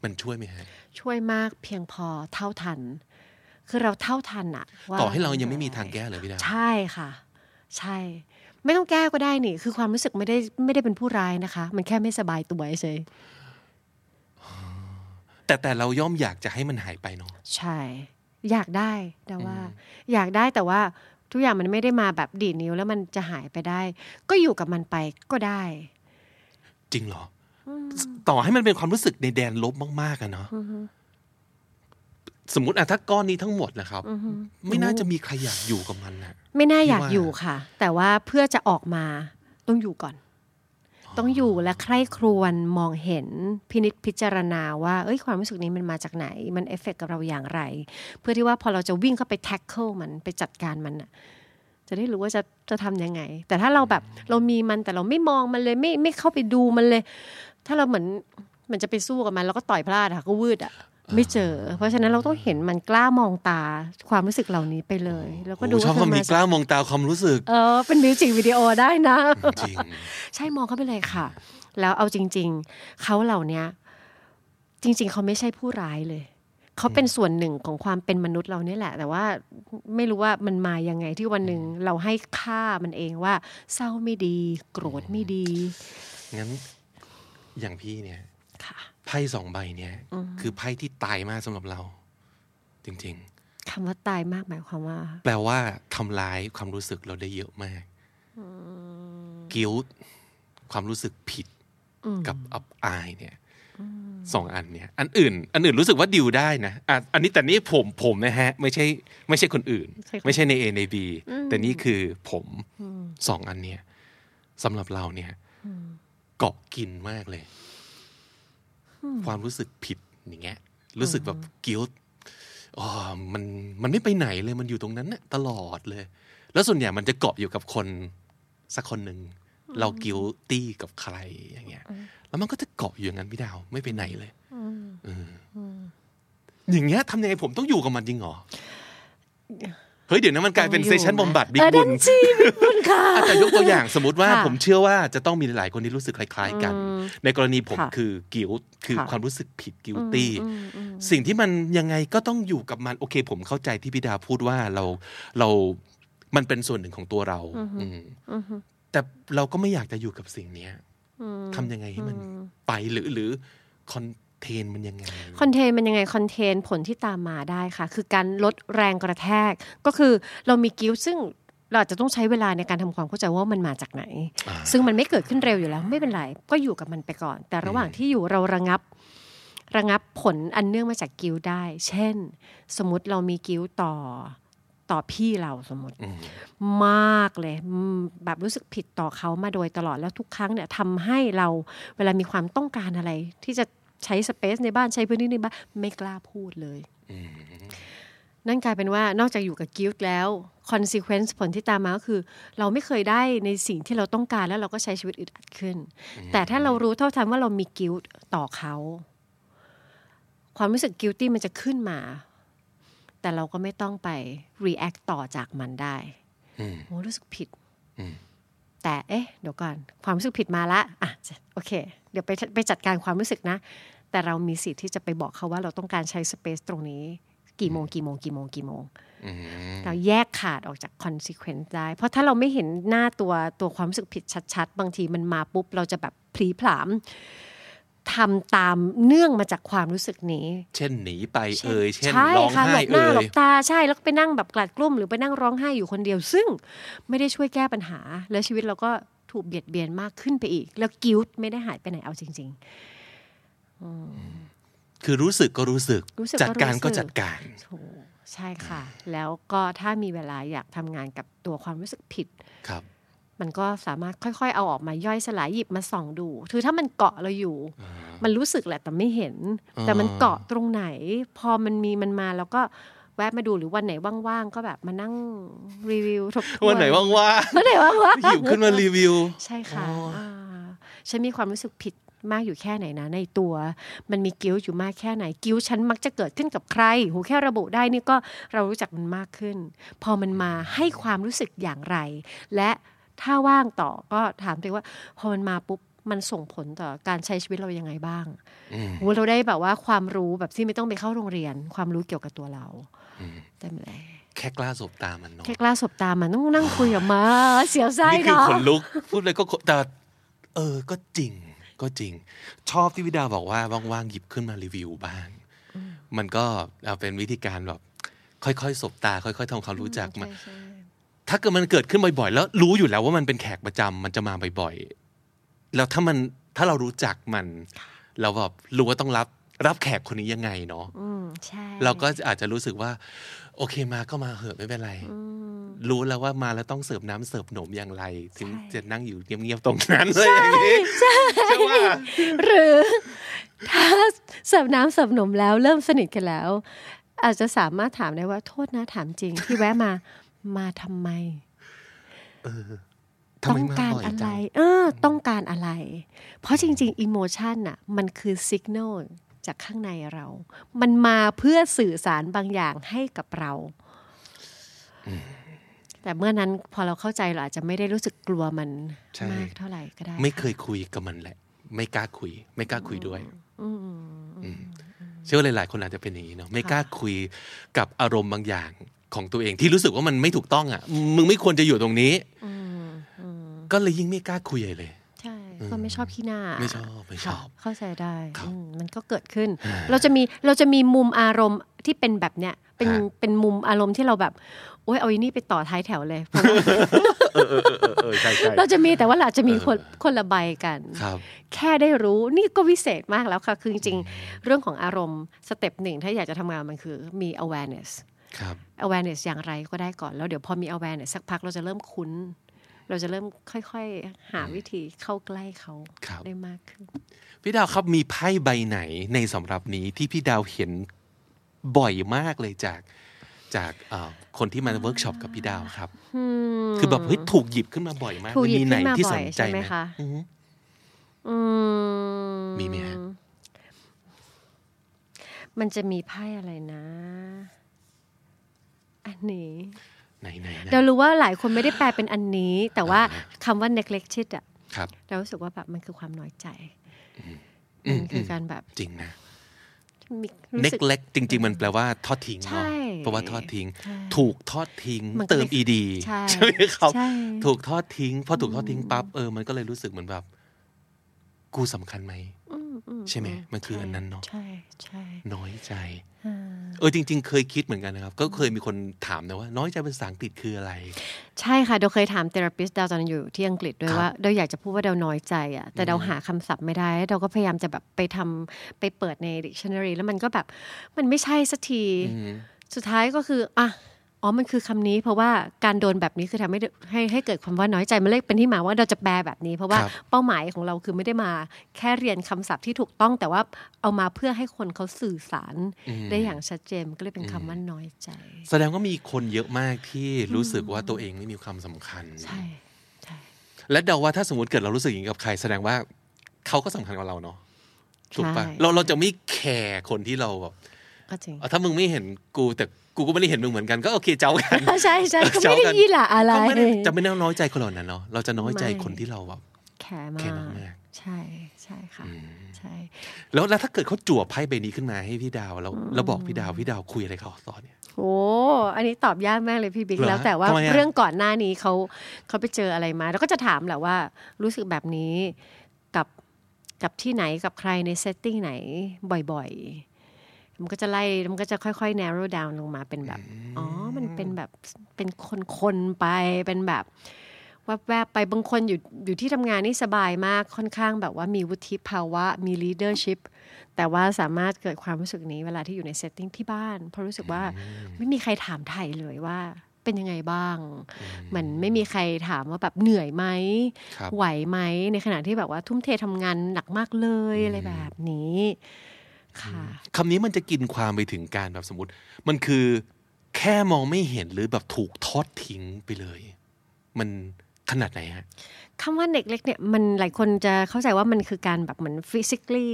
S1: มันช่วยไหมฮะ
S2: ช่วยมากเพียงพอเท่าทัน คือเราเท่าทันอะว่า
S1: ต่อให้เรายังไม่มีทางแก้เลยพี่ดาว
S2: ใช่ค่ะ ใช่ ไม่ต้องแก้ก็ได้นี่ คือความรู้สึกไม่ได้ไม่ได้เป็นผู้ร้ายนะคะ มันแค่ไม่สบายตัวเฉย
S1: แต่แต่เราย่อมอยากจะให้มันหายไปเนาะ
S2: ใช่ อยากได้แต่ว่า อยากได้แต่ว่าทุกอย่างมันไม่ได้มาแบบดีดนิ้วแล้วมันจะหายไปได้ ก็อยู่กับมันไปก็ได้
S1: จริงเหรออต่อให้มันเป็นความรู้สึกในแดนลบมากๆอะเนาะสมมติอะถ้าก้อนนี้ทั้งหมดนะครับ ไม่น่าจะมีใครอยากอยู่กับมันนะ
S2: ไม่น่า
S1: พี่
S2: อยาก
S1: ว่า
S2: อยู่ค่ะ แต่ว่าเพื่อจะออกมาต้องอยู่ก่อน ต้องอยู่และใคร่ครวญมองเห็นพินิจพิจารณาว่าเอ้ยความรู้สึกนี้มันมาจากไหน มันเอฟเฟกกับเราอย่างไร เพื่อที่ว่าพอเราจะวิ่งเข้าไป tackle มันไปจัดการมันน่ะจะได้รู้ว่าจะจะทำยังไง แต่ถ้าเราแบบเรามีมันแต่เราไม่มองมันเลยไม่ไม่เข้าไปดูมันเลย ถ้าเราเหมือนเหมันจะไปสู้กับมัน แล้วก็ต่อยพลาดอะก็วืดอะ ไม่เจอ เพราะฉะนั้นเราต้องเห็นมันกล้ามองตาความรู้สึกเหล่านี้ไปเลย แล้วก็ดู
S1: โอ้ชอบ
S2: ว่า
S1: คำนี้
S2: เธ
S1: กล้ามองตาความรู้สึก
S2: เออ เป็นมิวสิกวิดีโอได้นะ
S1: จริง
S2: ใช่มองเข้าไปเลยค่ะ แล้วเอาจริง ๆเขาเหล่าเนี้ยจริง ๆเขาไม่ใช่ผู้ร้ายเลยเขาเป็นส่วนหนึ่งของความเป็นมนุษย์เราเนี่ยแหละ แต่ว่าไม่รู้ว่ามันมายังไงที่วันหนึ่งเราให้ค่ามันเองว่า เศร้าไม่ดี โกรธไม่ดี
S1: งั้นอย่างพี่เนี่ย
S2: ค่ะ
S1: ไพ่สองใบเนี่ยคือไพ่ที่ตายมากสำหรับเรา จริง
S2: คำว่าตายมากหมายความว่า
S1: ๆแปลว่าทำร้ายความรู้สึกเราได้เยอะมากกิลความรู้สึกผิดกับอับอายเนี่ยสองอันเนี่ยอันอื่น อันอื่นรู้สึกว่าดิวได้นะอะอันนี้แต่นี่ผมผมนะฮะ ไม่ใช่ไม่ใช่คนอื่น
S2: ใช่คน
S1: ไม่ใช่ใน A ใน B แต่นี่คือผมสองอันเนี่ยสำหรับเราเนี่ยเกาะกินมากเลย ความรู้สึกผิดอย่างเงี้ยรู้สึกแบบกิลอ๋อมันมันไม่ไปไหนเลยมันอยู่ตรงนั้นน่ะตลอดเลย แล้วส่วนใหญ่มันจะเกาะอยู่กับคนสักคนหนึ่งเรากิลตี้กับใครอย่างเงี้ย แล้วมันก็จะเกาะอยู่อย่างนั้นพี่ดาวไม่ไปไหนเลยเออออย่างเงี้ยทำยังไงผมต้องอยู่กับมันจริงเหรอ เฮ้ยเดี๋ยวนะมันกลายเป็น
S2: ต้อง
S1: เซ
S2: อยู่
S1: สชั่น
S2: นะ
S1: บำบัดบิ๊ก
S2: เออ
S1: บุ
S2: นั่
S1: ญ
S2: นสิบิ๊กบุญค่ะ
S1: อาจจะยกตัวอย่างสมมติว่า
S2: ค่ะ
S1: ผมเชื่อว่าจะต้องมีหลายคนที่รู้สึกคล้าย ๆ กัน
S2: อืม
S1: ในกรณีผม
S2: ค่ะ
S1: คือ guilt คือ
S2: ค่ะ
S1: ความรู้สึกผิด guilty
S2: อืมอืม
S1: สิ่งที่มันยังไงก็ต้องอยู่กับมันโอเค ผมเข้าใจที่พี่ดาพูดว่าเราเรามันเป็นส่วนหนึ่งของตัวเราอืมแต่เราก็ไม่อยากจะอยู่กับสิ่งเนี้ยทำยังไงให้มันไปหรือหรือคอน เทนมันยังไง
S2: คอนเทนมันยังไงคอนเทนผลที่ตามมาได้ค่ะ คือการลดแรงกระแทกก็คือเรามีกิ้วซึ่งเราอาจจะต้องใช้เวลาในการทำความเข้าใจว่ามันมาจากไหน
S1: อ่า
S2: ซึ่งมันไม่เกิดขึ้นเร็วอยู่แล้วไม่เป็นไร ก็อยู่กับมันไปก่อน แต่ระหว่างที่อยู่เราระงับระงับผลอันเนื่องมาจากกิ้วได้ เช่น สมมติเรามีกิ้วต่อต่อพี่เราสมมติ
S1: อืม
S2: มากเลยอืมแบบรู้สึกผิดต่อเขามาโดยตลอดแล้วทุกครั้งเนี่ยทำให้เราเวลามีความต้องการอะไร ที่จะ ใช้ space ในบ้านใช้พื้นที่ในบ้านไม่กล้าพูดเลยนั่นกลายเป็นว่านอกจากอยู่กับ guilt แล้ว consequence ผลที่ตามมาก็คือ เราไม่เคยได้ในสิ่งที่เราต้องการแล้วเราก็ใช้ชีวิตอึดอัดขึ้น แต่ถ้าเรารู้เท่าทันว่าเรามี guilt ต่อเขา ความรู้สึก guilty มันจะขึ้นมา แต่เราก็ไม่ต้องไป react ต่อจากมันได้
S1: อืม
S2: โอ้รู้สึกผิด
S1: อืม
S2: แต่เอ๊ะเดี๋ยวก่อนความรู้สึกผิดมาละอะจะโอเค เดี๋ยวไปไปจัดการความรู้สึกนะ แต่เรามีสิทธิ์ที่จะไปบอกเขาว่าเราต้องการใช้สเปซตรงนี้ กี่โมงกี่โมงกี่โมงกี่โมง
S1: อืม
S2: เราแยกขาดออกจาก consequence ได้ เพราะถ้าเราไม่เห็นหน้าตัวตัวความรู้สึกผิดชัด ๆ บางทีมันมาปุ๊บ เราจะแบบพลีผลามทำตามเนื่องมาจากความรู้สึกนี้
S1: เช่นหนีไปเอ่ยเช่น
S2: ใช่
S1: ร้อง
S2: ค่ะหล
S1: ไห้
S2: บหน้า
S1: เอ่
S2: หล
S1: ย
S2: บตาใช่แล้วก็ไปนั่งแบบกลัดกลุ้มหรือไปนั่งร้องไห้อยู่คนเดียว ซึ่งไม่ได้ช่วยแก้ปัญหา แล้วชีวิตเราก็ถูกเบียดเบียนมากขึ้นไปอีก แล้วกิลต์ไม่ได้หายไปไหนเอาจริง
S1: คือรู้สึกก็รู้สึก
S2: รู้สึกก็
S1: จัดการก็
S2: รู้สึก
S1: จัดการ
S2: ๆถูกใช่ค่ะ แล้วก็ถ้ามีเวลาอยากทำงานกับตัวความรู้สึกผิด
S1: ครับ
S2: มันก็สามารถค่อยๆ เอาออกมาย่อยสลายหยิบมาส่องดู คือถ้ามันเกาะเราอยู่ มันรู้สึกแหละแต่ไม่เห็น
S1: อ่า
S2: แต่มันเกาะตรงไหน พอมันมีมันมาแล้วก็แวะมาดูหรือวันไหนว่างๆก็แบบมานั่งรีวิวทบทวน
S1: วันไหนว่าง
S2: วันไหนว่าง
S1: ๆหยิบขึ้นมารีวิว
S2: ๆใช่ค่ะ
S1: อ๋ออ่า
S2: ฉันมีความรู้สึกผิด มากอยู่แค่ไหนนะ ในตัว มันมีกิ้วอยู่มากแค่ไหน กิ้วฉันมักจะเกิดขึ้นกับใคร หูแค่ระบุได้นี่ก็เรารู้จักมันมากขึ้น พอมันมาให้ความรู้สึกอย่างไร และถ้าว่างต่อก็ถามตัวเองว่า พอมันมาปุ๊บมันส่งผลต่อการใช้ชีวิตเรายังไงบ้าง
S1: อืม
S2: โหเราได้แบบว่าความรู้แบบที่ไม่ต้องไปเข้าโรงเรียน ความรู้เกี่ยวกับตัวเราเต็มเลย
S1: แค่กล้าสบตามันเนาะ
S2: แค่กล้าสบตามันต้องนั่งคุยกับมาเสียวไส้
S1: นี่คือ
S2: เนาะ
S1: ขนลุกพูดเลยก็ขนแต่เออก็จริง ก็จริง ชอบที่วิดาบอกว่าว่างๆหยิบขึ้นมารีวิวบ้าง มันก็เอาเป็นวิธีการแบบค่อยๆสบตา ค่อยๆทำความรู้จักมัน
S2: ใช่ใช่
S1: ถ้าเกิดมันเกิดขึ้นบ่อยๆ แล้วรู้อยู่แล้วว่ามันเป็นแขกประจำมันจะมาบ่อยๆ แล้วถ้ามันถ้าเรารู้จักมัน เราแบบรู้ว่าต้องรับ รับแขกคนนี้ยังไงเนาะ
S2: อืมใช่
S1: เราก็อาจจะรู้สึกว่า โอเคมาก็มาเหอะไม่เป็นไร รู้แล้วว่ามาแล้วต้องเสิร์ฟน้ำเสิร์ฟขนมอย่างไร ถึงจะนั่งอยู่เงียบๆตรงนั้นเลยอย่างนี้ใช่ว่า
S2: หรือ ถ้าเสิร์ฟน้ำเสิร์ฟนมแล้วเริ่มสนิทกันแล้ว อาจจะสามารถถามได้ว่าโทษนะถามจริงที่แวะมามาทำไม
S1: ทำไม
S2: ต้อง
S1: มา
S2: การ
S1: บ่อย
S2: อะ
S1: จั
S2: ไรงเออ ต้องการอะไร เพราะจริง ๆ อิโมชันน่ะมันคือสัญญาณ จากข้างในเรา มันมาเพื่อสื่อสารบางอย่างให้กับเรา แต่เมื่อนั้นพอเราเข้าใจเราอาจจะไม่ได้รู้สึกกลัวมัน
S1: ใช่
S2: มากเท่าไหร่ก็ได้
S1: ไม่เคยคุยกับมันแหละ ไม่กล้าคุย ไม่กล้าคุยด้วยอืมเชื่อว่าหลาย ๆ คนอาจจะเป็นอย่างนี้เนาะไม่กล้าคุยกับอารมณ์บางอย่างของตัวเองที่รู้สึกว่ามันไม่ถูกต้องอะ มึงไม่ควรจะอยู่ตรงนี้ก็เลยยิ่งไม่กล้าคุยใหญ่เลย
S2: ใช่ก็ไม่ชอบขี้หน้า
S1: ไม่ชอบไม่ชอบ
S2: ค่ะเข้าใจได้
S1: ครับ
S2: อืมมันก็เกิดขึ้น เราจะมีเราจะมีมุมอารมณ์ที่เป็นแบบเนี้ยเป็น
S1: ฮะ
S2: เป็นมุมอารมณ์ที่เราแบบโอ๊ยเอาอีนี่ไปต่อท้ายแถวเลยเพราะว่า
S1: เออเออเออเออใช่ใช่
S2: เราจะมีแต่ว่าเราจะมีคนคนละใบกัน
S1: ครับ
S2: แค่ได้รู้นี่ก็วิเศษมากแล้วค่ะ คือจริงๆ เรื่องของอารมณ์ step หนึ่งถ้าอยากจะทำงานมันคือมี awareness
S1: ครับ
S2: awareness อย่างไรก็ได้ก่อนแล้วเดี๋ยวพอมี awareness สักพักเราจะเริ่มคุ้น เราจะเริ่มค่อยๆ หาวิธีเข้าใกล้เขา
S1: ครับ
S2: ได้มากขึ้น
S1: พี่ดาวครับมีไพ่ใบไหนในสำหรับนี้ที่พี่ดาวเห็นบ่อยมากเลยจากจากเอ่อคนที่มาเวิร์กช็อปกับพี่ดาวครับ คือแบบเฮ้ยถูกหยิบขึ้นมาบ่อยมาก
S2: ถูกหยิบ
S1: มีไหน
S2: ขึ้นมา
S1: ที่
S2: บ่
S1: ส
S2: อย
S1: นใจ
S2: ใช่ไหม
S1: ไหม
S2: คะ
S1: อือฮึ
S2: อืม
S1: มีไหมฮะ
S2: มันจะมีไพ่อะไรนะ อันนี้
S1: ไหนไหนไหน
S2: เรารู้ว่าหลายคนไม่ได้แปลเป็นอันนี้ แต่ว่าคำว่า neglected อะ
S1: ครับ
S2: เรารู้สึกว่าแบบมันคือความน้อยใจ
S1: อืม
S2: มันคืออ
S1: ม
S2: การแบบ
S1: จริงนะ
S2: มีรู้
S1: เน็ก
S2: สึก
S1: เล็กจริง ๆ มันแปลว่าทอดทิ้ง
S2: ใช่
S1: เนาะเพราะว่าทอดทิ้ง
S2: ใช่
S1: ถูกทอดทิ้ง
S2: มันก็
S1: เติม
S2: เลย
S1: อีดี
S2: ใช่
S1: ไหมครับ
S2: ใช่
S1: ถูกทอดทิ้งพอถูกทอดทิ้งปั๊บเออมันก็เลยรู้สึกเหมือนแบบ กูสำคัญไหม
S2: อืมอื
S1: ใช่ไหมมันคืออันนั้นเนอะ
S2: ใช่ใช่
S1: น้อยใจ
S2: อ่า
S1: เออจริง ๆ เคยคิดเหมือนกันนะครับ ก็เคยมีคนถามนะว่า น้อยใจเป็นภาษาอังกฤษคืออะไร
S2: ใช่ค่ะเราเคยถามเทอราปิสต์ดาวตอนนั้นอยู่ที่อังกฤษด้วย
S1: ครับ
S2: ว่าเราอยากจะพูดว่าเราน้อยใจอะแต่เราหาคำศัพท์ไม่ได้เราก็พยายามจะแบบไปทำไปเปิดใน dictionary แล้วมันก็แบบมันไม่ใช่สักที
S1: อืม
S2: สุดท้ายก็คืออะ อ๋อมันคือคำนี้เพราะว่าการโดนแบบนี้คือทำให้ให้ให้เกิดความว่าน้อยใจมันเลยเป็นที่มาว่าเราจะแปลแบบนี้ เพราะว่า
S1: ครับ
S2: เป้าหมายของเราคือไม่ได้มาแค่เรียนคำศัพท์ที่ถูกต้องแต่ว่าเอามาเพื่อให้คนเขาสื่อสาร
S1: อืม
S2: ได้อย่างชัดเจนมันก็เลยเป็นคำว่าน้อยใจ
S1: แสดงว่ามีคนเยอะมากที่รู้สึกว่าตัวเองไม่มีความสำคัญ
S2: ใช่ใช่
S1: และเดาว่าถ้าสมมติเกิดเรารู้สึกอย่างนี้กับใคร แสดงว่าเขาก็สำคัญกับเราเนาะถูกปะ
S2: ใช่
S1: เราเราจะไม่แคร์คนที่เราแบบ
S2: ก็จริง
S1: เอาถ้ามึงไม่เห็นกูแต่กูก็ไม่ได้เห็นมึงเหมือนกันก็โอเคเจ้ากัน
S2: ใช่ใช่ก็
S1: เจ้า
S2: ไม่ได้
S1: กัน
S2: ยี่หละอะไร
S1: ก็ไม่ได้จะไม่ได้น้อยใจคนเหล่านั้นเนาะเราจะน้อยใจ
S2: ไม่
S1: คนที่เราแบบ
S2: แคร์มา
S1: แคร์
S2: ก
S1: มาก
S2: ใช่ใช่ค่ะใช่
S1: แล้วแล้วถ้าเกิดเขาจั่วไพ่ใบนี้ขึ้นมาให้พี่ดาวแล้วแล้วบอกพี่ดาวพี่ดาวคุยอะไรกับเขาต่อเนี่ย
S2: โอ้อันนี้ตอบยากมากเลยพี่บิ๊ก
S1: เหรอ
S2: แล้วแต่ว่า
S1: ทำไมอะ
S2: เรื่องก่อนหน้านี้เขาเขาไปเจออะไรมา แล้วก็จะถามแหละว่ารู้สึกแบบนี้กับกับที่ไหนกับใครใน setting ไหนบ่อยๆ มันก็จะไล่ มันก็จะค่อยๆ narrow down ลงมาเป็นแบบ อ๋อ มันเป็นแบบ เป็นคนๆ ไป เป็นแบบแวบๆ ไป บางคนอยู่ อยู่ที่ทำงานนี่สบายมาก ค่อนข้างแบบว่ามีวุฒิภาวะ มี leadership แต่ว่าสามารถเกิดความรู้สึกนี้เวลาที่อยู่ใน setting ที่บ้าน เพราะรู้สึกว่าไม่มีใครถามไทยเลยว่าเป็นยังไงบ้างเหมือนไม่มีใครถามว่าแบบเหนื่อยไหม
S1: ครับ
S2: ไหวไหม ในขณะที่แบบว่าทุ่มเททำงานหนักมากเลยอะไรแบบนี้ ค่ะ
S1: คำนี้มันจะกินความไปถึงการแบบสมมติ มันคือแค่มองไม่เห็นหรือแบบถูกทอดทิ้งไปเลย มันขนาดไหนฮะ
S2: คำว่าเด็กเล็กเนี่ยมันหลายคนจะเข้าใจว่ามันคือการแบบเหมือน physically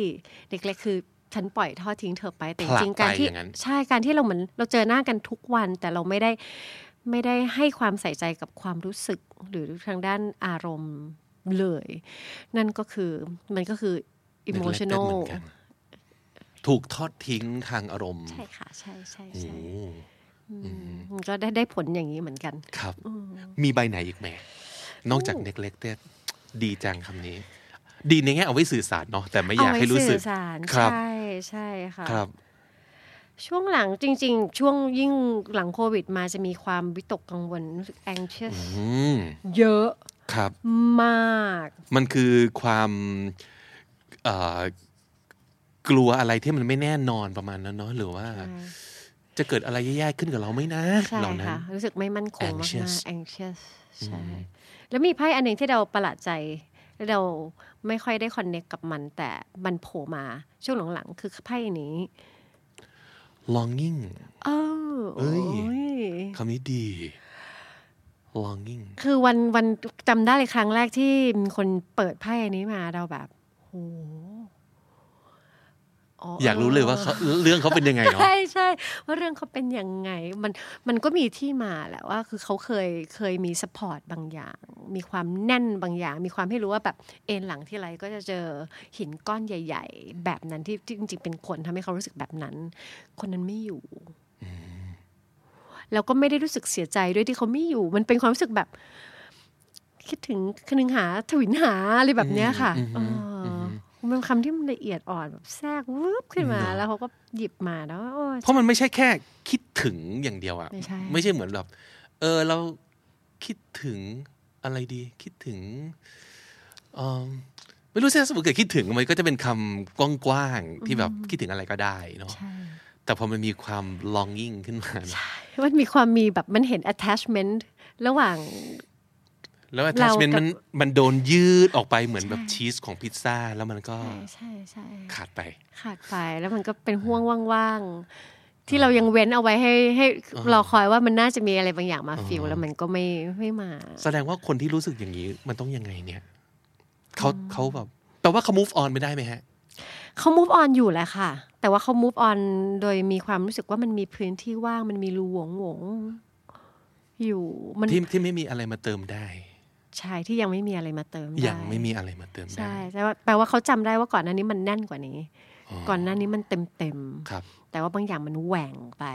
S2: เด็กเล็กคือฉันปล่อยทอดทิ้งเธอไปแต่จ
S1: ผลัก
S2: ริงๆการที่
S1: ไปอย่างนั้น
S2: ใช่การที่เราเหมือนเราเจอหน้ากันทุกวัน แต่เราไม่ได้ไม่ได้ให้ความใส่ใจกับความรู้สึกหรือทางด้านอารมณ์เลย นั่นก็คือมันก็คือ emotional
S1: เหมือนกัน ถูกทอดทิ้งทางอารมณ์
S2: ใช่ค่ะ ใช่ใช่
S1: โอ้
S2: ใช่มันก็ได้ได้ผลอย่างนี้เหมือนกัน
S1: ครับ มีใบไหนอีกไหม นอกจากเน็กเล็กเต้ดีจังคำนี้ ดีในแง่เอาไว้สื่อสารเนาะแต่ไม่อยาก
S2: เไว้
S1: ให้รู้สึก
S2: สื่อสาร
S1: ครับ
S2: ใช่ใช่ค่ะ
S1: ครับ
S2: ช่วงหลังจริง ๆ ช่วงยิ่งหลังโควิด มาจะมีความวิตกกังวลรู้สึก anxious
S1: อืม
S2: เยอะ
S1: ครับ
S2: มาก
S1: มันคือความเอ่อ กลัวอะไรที่มันไม่แน่นอนประมาณนั้นเนาะหรือว่า จะเกิดอะไรแย่ๆขึ้นกับเราไหมนะ
S2: ใช่
S1: เหล่านั้น
S2: ค่ะรู้สึกไม่มั่นคงมาก
S1: Anxious
S2: ๆ anxious ใช่แล้วมีไพ่อันหนึ่งที่เราประหลาดใจแล้วเราไม่ค่อยได้คอนเน c t กับมัน แต่มันโผล่มาช่วงหลังๆคือไพ่นี้
S1: longing
S2: เออ
S1: เอ้ย
S2: โอ้ย
S1: คำนี้ดี longing
S2: คือวันวันจำได้เลยครั้งแรกที่มีคนเปิดไพ่อันนี้มาเราแบบโห อ๋อ
S1: อยากรู้เลยว่าเขาเรื่องเขาเป็นยังไงเนาะ
S2: ใช่ใช่ว่าเรื่องเขาเป็นยังไง มันมันก็มีที่มาแหละว่าคือเขาเคยเคยมีสปอร์ตบางอย่าง มีความแน่นบางอย่าง มีความให้รู้ว่าแบบเอ็นหลังที่ไรก็จะเจอหินก้อนใหญ่ ๆ แบบนั้นที่ที่จริง ๆ เป็นคนทำให้เขารู้สึกแบบนั้น คนนั้นไม่อยู่แล้วก็ไม่ได้รู้สึกเสียใจด้วยที่เขาไม่อยู่ มันเป็นความรู้สึกแบบ คิดถึงคนึงหาทวินหาอะไรแบบเนี้ยค่ะเออ มันเป็นคำที่มันละเอียดอ่อนแบบแทรกวืบขึ้นมา แล้วเขาก็หยิบมาแล้วโอ้ย
S1: เพราะมันไม่ใช่แค่คิดถึงอย่างเดียวอะ
S2: ไม่ใช่
S1: ไม่ใช่เหมือนแบบเออเราคิดถึงอะไรดี คิดถึงเออไม่รู้สิสมมติเกิดคิดถึงมันก็จะเป็นคำกว้างๆที่แบบคิดถึงอะไรก็ได้เนาะ
S2: ใช่
S1: แต่พอมันมีความ longing ขึ้นมานะ
S2: มันมีความมีแบบมันเห็น attachment ระหว่าง
S1: แล้ว attachment
S2: เรากับ
S1: มันมันโดนยืดออกไปเหมือนแบบชีสของพิซซ่า แล้วมันก็
S2: ใช่ใช่
S1: ขาดไป
S2: ขาดไปแล้วมันก็เป็นห่วงว่างๆ ที่เรายังเว้นเอาไว้ให้ให้รอคอยว่ามันน่าจะมีอะไรบางอย่างมาฟิลแล้วมันก็ไม่ไม่มา
S1: แสดงว่าคนที่รู้สึกอย่างนี้มันต้องยังไงเนี่ยเขาเขาแบบแปลว่าเขา move on ไม่ได้ไหมฮะ
S2: เขา move on อยู่แหละค่ะ แต่ว่าเขา move on โดยมีความรู้สึกว่ามันมีพื้นที่ว่างมันมีรูหวงหวงๆอยู่มัน
S1: ที่ที่ไม่มีอะไรมาเติมได้
S2: ใช่ที่ยังไม่มีอะไรมาเติมได้
S1: ยังไม่มีอะไรมาเติมได้
S2: ใช่แต่ว่าแปลว่าเขาจำได้ว่าก่อนหน้านี้มันแน่นกว่านี้ ก่อนหน้านี้มันเต็มเต็มๆ
S1: ครับ
S2: แต่ว่าบางอย่างมันแหว่งไป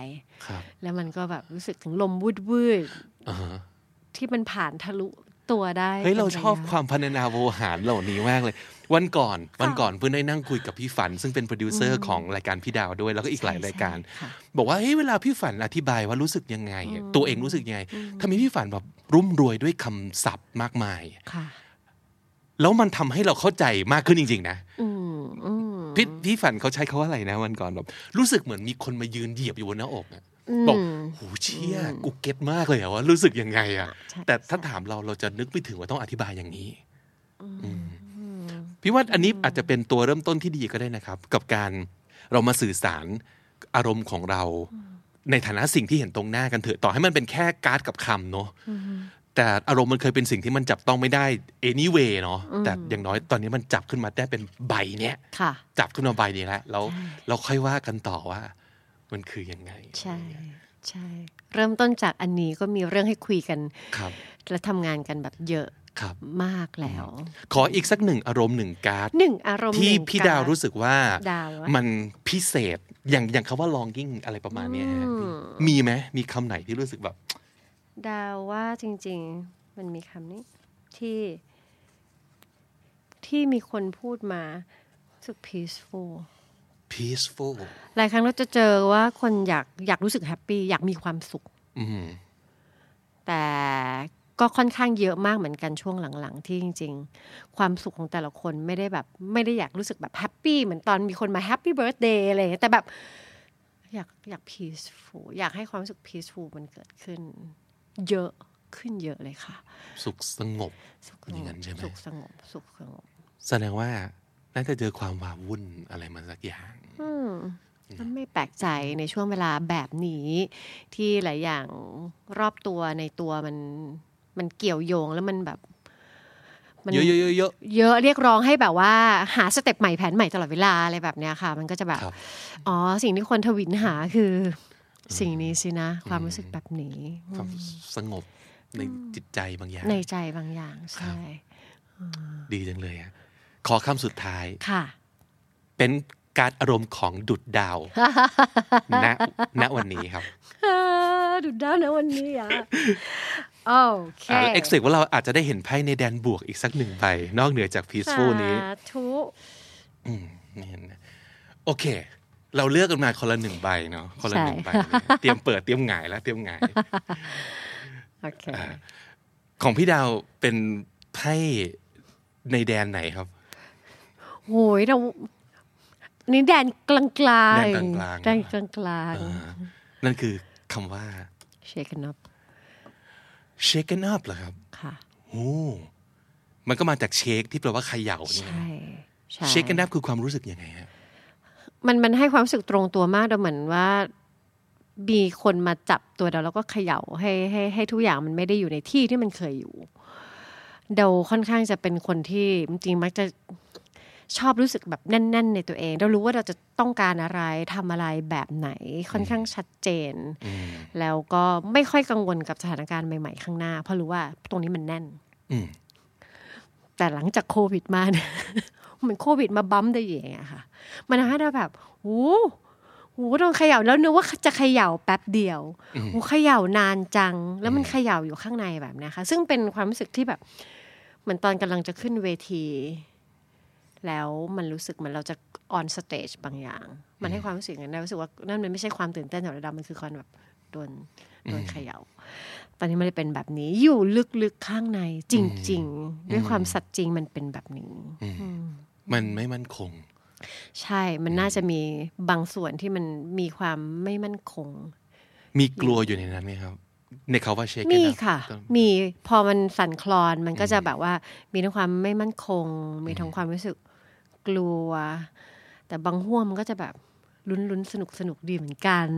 S1: ครับ
S2: แล้วมันก็แบบรู้สึกถึงลมวืดวืด
S1: อ่าฮะ
S2: ๆที่มันผ่านทะลุ ตัวได้
S1: เฮ้ยเรา
S2: ป็น
S1: ชอบ
S2: ระยะ
S1: ความพันนาโวหารเหล่านี้มากเลย วันก่อนวันก่อนเพื่อนได้นั่งคุยกับพี่ฝัน ซึ่งเป็นโปรดิวเซอร์ของรายการพี่ดาวด้วยแล้วก็อีกหลายรายการ
S2: ใช่ค่ะ
S1: บอกว่าเฮ้ยเวลาพี่ฝันอธิบายว่ารู้สึกยังไงอะตัวเองรู้สึกยังไงทำไมพี่ฝันแบบรุ่มรวยด้วยคำศัพท์มากมาย
S2: ค่ะ
S1: แล้วมันทำให้เราเข้าใจมากขึ้นจริง ๆ นะ
S2: อืมอืม
S1: พี่พี่ฝันเขาใช้คาว่าอะไรนะ วันก่อนแบบรู้สึกเหมือนมีคนมายืนเหยียบอยู่บนหน้าอกอะ บอกโหเชี่ยกูเก็ตมากเลยอะว่ารู้สึกยังไงอะ
S2: ใช่
S1: แต่ถ้าถามเราเราจะนึกไม่ถึงว่าต้องอธิบายอย่างนี้อืมพี่ว่าอันนี้อาจจะเป็นตัวเริ่มต้นที่ดีก็ได้นะครับ กับการเรามาสื่อสารอารมณ์ของเรา ในฐานะสิ่งที่เห็นตรงหน้ากันเถอะต่อให้มันเป็นแค่การ์ดกับคำเนาะแต่อารมณ์มันเคยเป็นสิ่งที่มันจับต้องไม่ได้ anyway เนาะแต่อย่างน้อยตอนนี้มันจับขึ้นมาได้เป็นใบเนี้ย
S2: ค่ะ
S1: จับขึ้นมาใบนี้แล้วแล้ว
S2: ใช่
S1: เราค่อยว่ากันต่อว่า มันคือยังไง
S2: ใช่ใช่เริ่มต้นจากอันนี้ก็มีเรื่องให้คุยกัน
S1: ครับ
S2: และทำงานกันแบบเยอะ
S1: ครับ
S2: มากแล้ว
S1: ขออีกสักหนึ่งอารมณ์หนึ่งการ์ด
S2: หนึ่งอารมณ์
S1: ที่
S2: หนึ่ง
S1: พี่
S2: กร
S1: ดาวรู้สึกว่า
S2: ดาวอะ
S1: มันพิเศษอย่างอย่างคำว่า longing อะไรประมาณเนี้ยฮะ
S2: อืม
S1: มีไหมมีคำไหนที่รู้สึกแบบ
S2: ดาวว่าจริง ๆ มันมีคำนี้ที่ที่มีคนพูดมารู้สึก peaceful
S1: peaceful
S2: หลายครั้งเราจะเจอว่าคนอยากอยากรู้สึกแฮปปี้อยากมีความสุข
S1: อืม
S2: แต่ก็ค่อนข้างเยอะมากเหมือนกันช่วงหลังๆ ที่จริง ๆ ความสุขของแต่ละคนไม่ได้แบบไม่ได้อยากรู้สึกแบบ happy เหมือนตอนมีคนมาแฮปปี้เบิร์ a เดย์อะไรอย่างเงี้ยแต่แบบอยากอยาก peaceful อยากให้ความรู้สึก peaceful มันเกิดขึ้น เยอะขึ้นเยอะเลยค่ะ
S1: สุขสงบ
S2: สุข
S1: อย่างนั้นใช่ไหม
S2: สุขสงบสุขสงบ
S1: แสดงว่า น่าจะเจอความว้าวุ่นอะไรมาสักอย่าง
S2: อืมมันไม่แปลกใจในช่วงเวลาแบบนี้ ที่หลายอย่างรอบตัวในตัวมันมันเกี่ยวโยงแล้วมันแบบมัน
S1: เยอะเยอะเยอะเยอะ
S2: เยอะเรียกร้องให้แบบว่า หาสเต็ปใหม่แผนใหม่ตลอดเวลาอะไรแบบเนี้ยค่ะ มันก็จะแบบ
S1: ครับ
S2: อ๋อสิ่งที่คนทวินหาคือ สิ่งนี้สินะ ความรู้สึกแบบนี้
S1: ความสงบในจิตใจบางอย่าง
S2: ในใจบางอย่างใช่
S1: ดีจังเลยอะ ขอคำสุดท้าย
S2: ค่ะ
S1: เป็นการอารมณ์ของดุดดาวณณวันนี้ครับ
S2: ดุดด้านนะวันนี้อะโอเค
S1: เอ็กเซกว่าเราอาจจะได้เห็นไพ่ในแดนบวกอีกสักหนึ่งใบนอกเหนือจาก peaceful นี้
S2: สาธุ
S1: อืมนี่เห็นนะโอเค เราเลือกกันมาคนละหนึ่งใบเนาะคนละหนึ่งใบเลยเตรียมเปิดเตรียมหงายแล้วเตรียมหงาย
S2: โอเค
S1: ของพี่ดาวเป็นไพ่ในแดนไหนครับ
S2: โหยเราอันนี่แดนกลางกลาง
S1: แดนกลางๆ
S2: แดนกลางกลาง
S1: อ่านั่นคือคำว่า
S2: เชกันนับ
S1: shaken up เหรอครับ
S2: ค่ะ
S1: โอ้มันก็มาจากเชคที่แปลว่าเขย่านี่นะ
S2: ใช่ใช่
S1: shaken up คือความรู้สึกยังไงฮะ
S2: มันมันให้ความรู้สึกตรงตัวมากแต่เหมือนว่ามีคนมาจับตัวเราแล้วก็เขย่าให้ให้ให้ทุกอย่างมันไม่ได้อยู่ในที่ที่มันเคยอยู่ เดาค่อนข้างจะเป็นคนที่จริงๆมักจะ ชอบรู้สึกแบบแน่น ๆ ในตัวเอง เรารู้ว่าเราจะต้องการอะไรทำอะไรแบบไหนค่อนข้างชัดเจน
S1: อืม
S2: แล้วก็ไม่ค่อยกังวลกับสถานการณ์ใหม่ ๆ ข้างหน้า เพราะรู้ว่าตรงนี้มันแน่น
S1: อืม
S2: แต่หลังจากโควิดมาเนี่ยเหมือนโควิดมาบัมได้อย่างเงี้ยค่ะ มันทำให้เราแบบโอ้โหโดนเขย่าแล้วนึกว่าจะเขย่าแป๊บเดียวโอ้เขย่านานจัง แล้วมันเขย่าอยู่ข้างในแบบเนี้ยค่ะ ซึ่งเป็นความรู้สึกที่แบบเหมือนตอนกำลังจะขึ้นเวที แล้วมันรู้สึกเหมือนเราจะ on stage บางอย่าง มันให้ความรู้สึกอย่างนั้นได้รู้สึกว่านั่นมันไม่ใช่ความตื่นเต้นของระดับมันคือความแบบโดนโดนเขย่าตอนนี้มันเลยเป็นแบบนี้อยู่ลึกๆข้างใน จริง ๆ ด้วยความสัตย์จริงมันเป็นแบบนี้
S1: มันไม่มั่นคง
S2: ใช่มันน่าจะมีบางส่วนที่มันมีความไม่มั่นคง
S1: มีกลัวอยู่ในนั้นไหมครับในเขาว่าเช็ค
S2: มีค่ะ มีพอมันสั่นคลอนมันก็จะแบบว่า มีทั้งความไม่มั่นคง มีทั้งความรู้สึก กลัว แต่บางห่วงมันก็จะแบบลุ้นลุ้นสนุกสนุกดีเหมือนกัน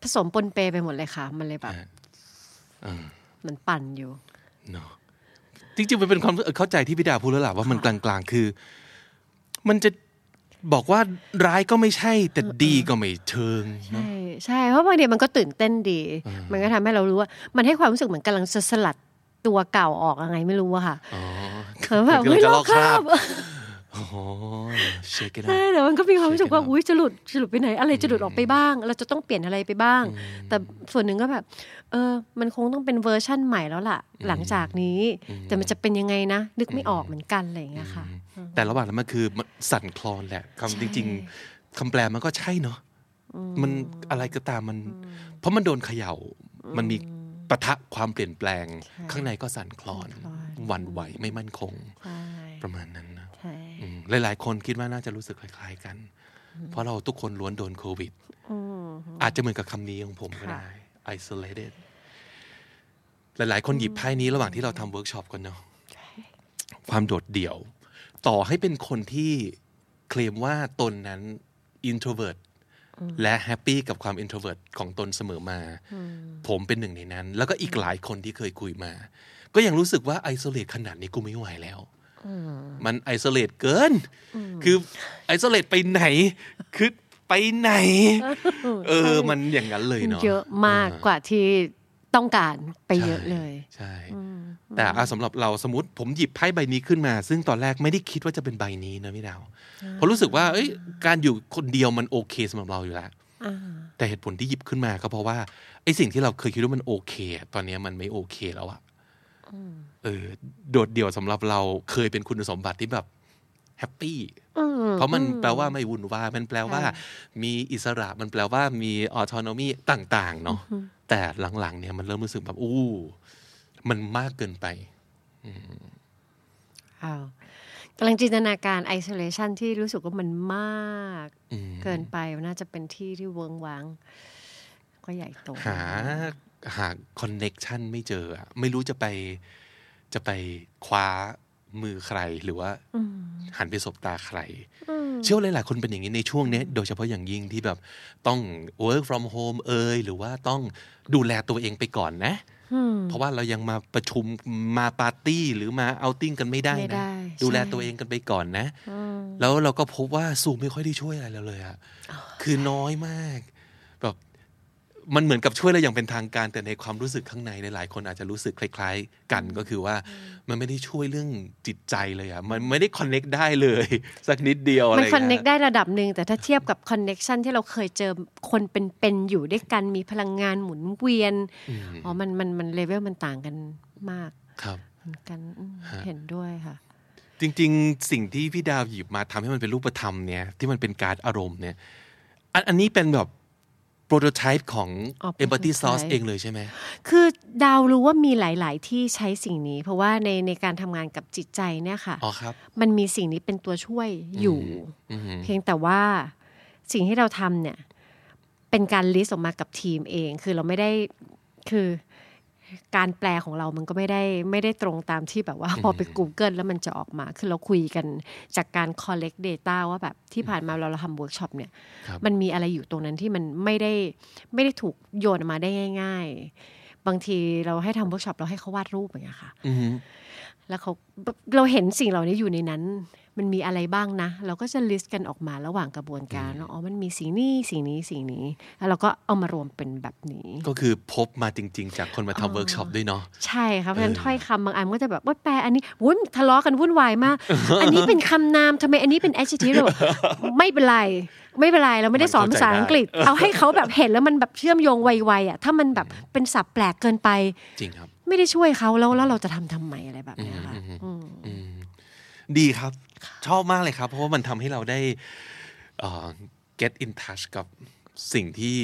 S2: ผสมปนเปไปหมดเลยค่ะ มันเลยแบบ
S1: อ่า
S2: มันปั่นอยู่
S1: เนาะจริงๆมันเป็นความเข้าใจที่พี่ดาพูดแล้วล่ะว่ามันกลางๆ คือ มันจะบอกว่าร้ายก็ไม่ใช่ แต่ดีก็ไม่เชิงเนอะ
S2: ใช่ใช่เพราะบางทีมันก็ตื่นเต้นดี มันก็ทำให้เรารู้ว่า มันให้ความรู้สึกเหมือนกำลังจะสลัดตัวเก่าออกยังไงไม่รู้อะค่ะ
S1: อ๋อ
S2: เออแบบ
S1: กำลั
S2: เฮ้ย ลอ
S1: ก
S2: คราบ
S1: อ๋อ shaken
S2: ใช่แต่มันก็มีความรู้สึกว่า
S1: shaken
S2: อุ้ยจะหลุดจะหลุดไปไหน อะไรจะหลุดออกไปบ้าง เราจะต้องเปลี่ยนอะไรไปบ้าง แต่ส่วนหนึ่งก็แบบ เออ มันคงต้องเป็นเวอร์ชั่นใหม่แล้วล่ะ หลังจากนี้ แต่มันจะเป็นยังไงนะ นึกไม่ออกเหมือนกันอะไรอย่างเงี้ยค่ะ
S1: แต่ระหว่างนั้นมันคือมันสั่นคลอนแหละคำจริง ๆคำแปลมันก็ใช่เนาะมันอะไรก็ตามมัน เพราะมันโดนเขย่ามันมีปะทะความเปลี่ยนแปลง ข้างในก็สั่นคลอน
S2: สั่นคลอน
S1: หวันไหวไม่มั่นคง
S2: ใช่
S1: ประมาณนั้นนะ
S2: ใช่
S1: อืม หลาย ๆ คนคิดว่าน่าจะรู้สึกคล้าย ๆ กัน เพราะเราทุกคนล้วนโดนโควิด อาจจะเหมือนกับคำนี้ของผมก็ได้ isolated หลาย ๆ คนหยิบไพ่นี้ระหว่างที่เราทำเวิร์กช็อปกันเนาะความโดดเดี่ยว ต่อให้เป็นคนที่เคลมว่าตนนั้น introvert และ happy กับความ introvert ของตนเสมอมา ผมเป็นหนึ่งในนั้น แล้วก็อีกหลายคนที่เคยคุยมา ก็ยังรู้สึกว่า isolate ขนาดนี้กูไม่ไหวแล้ว มัน isolate เกิน คือ isolate ไปไหน คือไปไหน เออ มันอย่างนั้นเลยเนาะ
S2: เยอะมากกว่าที่ต้องการไปเยอะเลย
S1: ใช่ แต่อะสำหรับเราสมมติผมหยิบไพ่ใบนี้ขึ้นมา ซึ่งตอนแรกไม่ได้คิดว่าจะเป็นใบนี้นะพี่ดาว เพราะรู้สึกว่าเอ้ย การอยู่คนเดียวมันโอเคสำหรับเราอยู่แล้วแต่เหตุผลที่หยิบขึ้นมาก็เพราะว่าไอ้สิ่งที่เราเคยคิดว่ามันโอเคอะตอนนี้มันไม่โอเคแล้วอะ เออโดดเดี่ยวสำหรับเราเคยเป็นคุณสมบัติที่แบบ happy เพราะมันแปลว่าไม่วุ่นวายมันแปลว่า มีอิสระมันแปลว่ามี autonomy ต่าง ๆ เนาะแต่หลัง ๆ เนี่ยมันเริ่มรู้สึกแบบอู้มันมากเกินไป
S2: อ้าวกำลังจินตนาการ isolation ที่รู้สึกว่ามันมาก
S1: อืม
S2: เกินไปมันน่าจะเป็นที่ที่เวิ้งว้าง ก็ใหญ่โต
S1: หาหาconnection ไม่เจออะไม่รู้จะไป จะไปคว้ามือใครหรือว่าหันไปสบตาใคร เชื่อว่าหลายๆคนเป็นอย่างนี้ในช่วงเนี้ยโดยเฉพาะอย่างยิ่งที่แบบต้อง work from home เอยหรือว่าต้องดูแลตัวเองไปก่อนนะ เพราะว่าเรายังมาประชุมมาปาร์ตี้หรือมา outing กันไม่ได้
S2: ไม่
S1: นะ
S2: ได้
S1: ดูแล
S2: ใช่
S1: ตัวเองกันไปก่อนนะ แล้วเราก็พบว่าซูมไม่ค่อยได้ช่วยอะไรเราเลยอะคือน้อยมาก แบบ มันเหมือนกับช่วยเราอย่างเป็นทางการแต่ในความรู้สึกข้างในหลายๆคนอาจจะรู้สึกคล้าย ๆ กันก็คือว่า มันไม่ได้ช่วยเรื่องจิตใจเลยอะมันไม่ได้ connect ได้เลย สักนิดเดียวอะไร
S2: มัน
S1: อย่าง
S2: connect เงี้
S1: ย้ย
S2: ได้ระดับหนึ่งแต่ถ้าเทียบกับ connection ที่เราเคยเจอคนเป็นๆอยู่ด้วยกันมีพลังงานหมุนเวียนอ๋อมันมันมันเลเวลมันต่างกันมาก
S1: ครับ
S2: เหมือนกันอืม
S1: ฮะ
S2: เห็นด้วยค่ะ
S1: จริงๆ สิ่งที่พี่ดาวหยิบมาทำให้มันเป็นรูปธรรมเนี่ยที่มันเป็นการ์ดอารมณ์เนี่ยอันอันนี้เป็นแบบ โปรโตไทป์ของ
S2: อ๋อ
S1: Empathy
S2: prototype
S1: Sauce เองเลยใช่ไหม
S2: คือดาวรู้ว่ามีหลาย ๆ ที่ใช้สิ่งนี้ เพราะว่าในในการทำงานกับจิตใจเนี่ยค่ะ
S1: อ๋อครับ
S2: มันมีสิ่งนี้เป็นตัวช่วยอยู่
S1: อืม
S2: เพียงแต่ว่าสิ่งที่เราทำเนี่ย เป็นการลิสต์ออกมากับทีมเอง คือเราไม่ได้คือ การแปลของเรามันก็ไม่ได้ไม่ได้ตรงตามที่แบบว่าพอไป Google แล้วมันจะออกมา คือเราคุยกันจากการ collect data ว่าแบบที่ผ่านมาเราเราทำเวิร์กช็อปเนี่ย
S1: ครับ
S2: มันมีอะไรอยู่ตรงนั้นที่มันไม่ได้ไม่ได้ถูกโยนออกมาได้ง่าย ๆ บางทีเราให้ทำเวิร์กช็อปเราให้เขาวาดรูปอย่างเงี้ยค่ะ
S1: อืม
S2: แล้วเขาเราเห็นสิ่งเหล่านี้อยู่ในนั้น มันมีอะไรบ้างนะ เราก็จะ list กันออกมาระหว่างกระบวนการว่าอ๋อมันมีสิ่งนี้สิ่งนี้สิ่งนี้ แล้วเราก็เอามารวมเป็นแบบนี้
S1: ก็คือพบมาจริง ๆ จากคนมาทำเวิร์กช็อปด้วยเนาะ
S2: ใช่ครับเพราะฉะนั้นถ้อยคำบางอันก็จะแบบว่าแปลอันนี้วุ้นทะเลาะกันวุ่นวายมาก อันนี้เป็นคำนามทำไมอันนี้เป็น adjective เราบอกไม่เป็นไรไม่เป็นไรเราไม่ได้สอนภาษาอังกฤษ เอาให้เขาแบบเห็นแล้วมันแบบเชื่อมโยงไวๆอะถ้ามันแบบเป็นศัพท์แปลกเกินไป
S1: จริงครับ
S2: ไม่ได้ช่วยเขาแล้วแล้วเราจะทำทำไมอะไรแบบเนี้ยค่ะอืม
S1: ดีครับ ชอบมากเลยครับ เพราะว่ามันทำให้เราได้เอ่อ get in touch กับสิ่งที่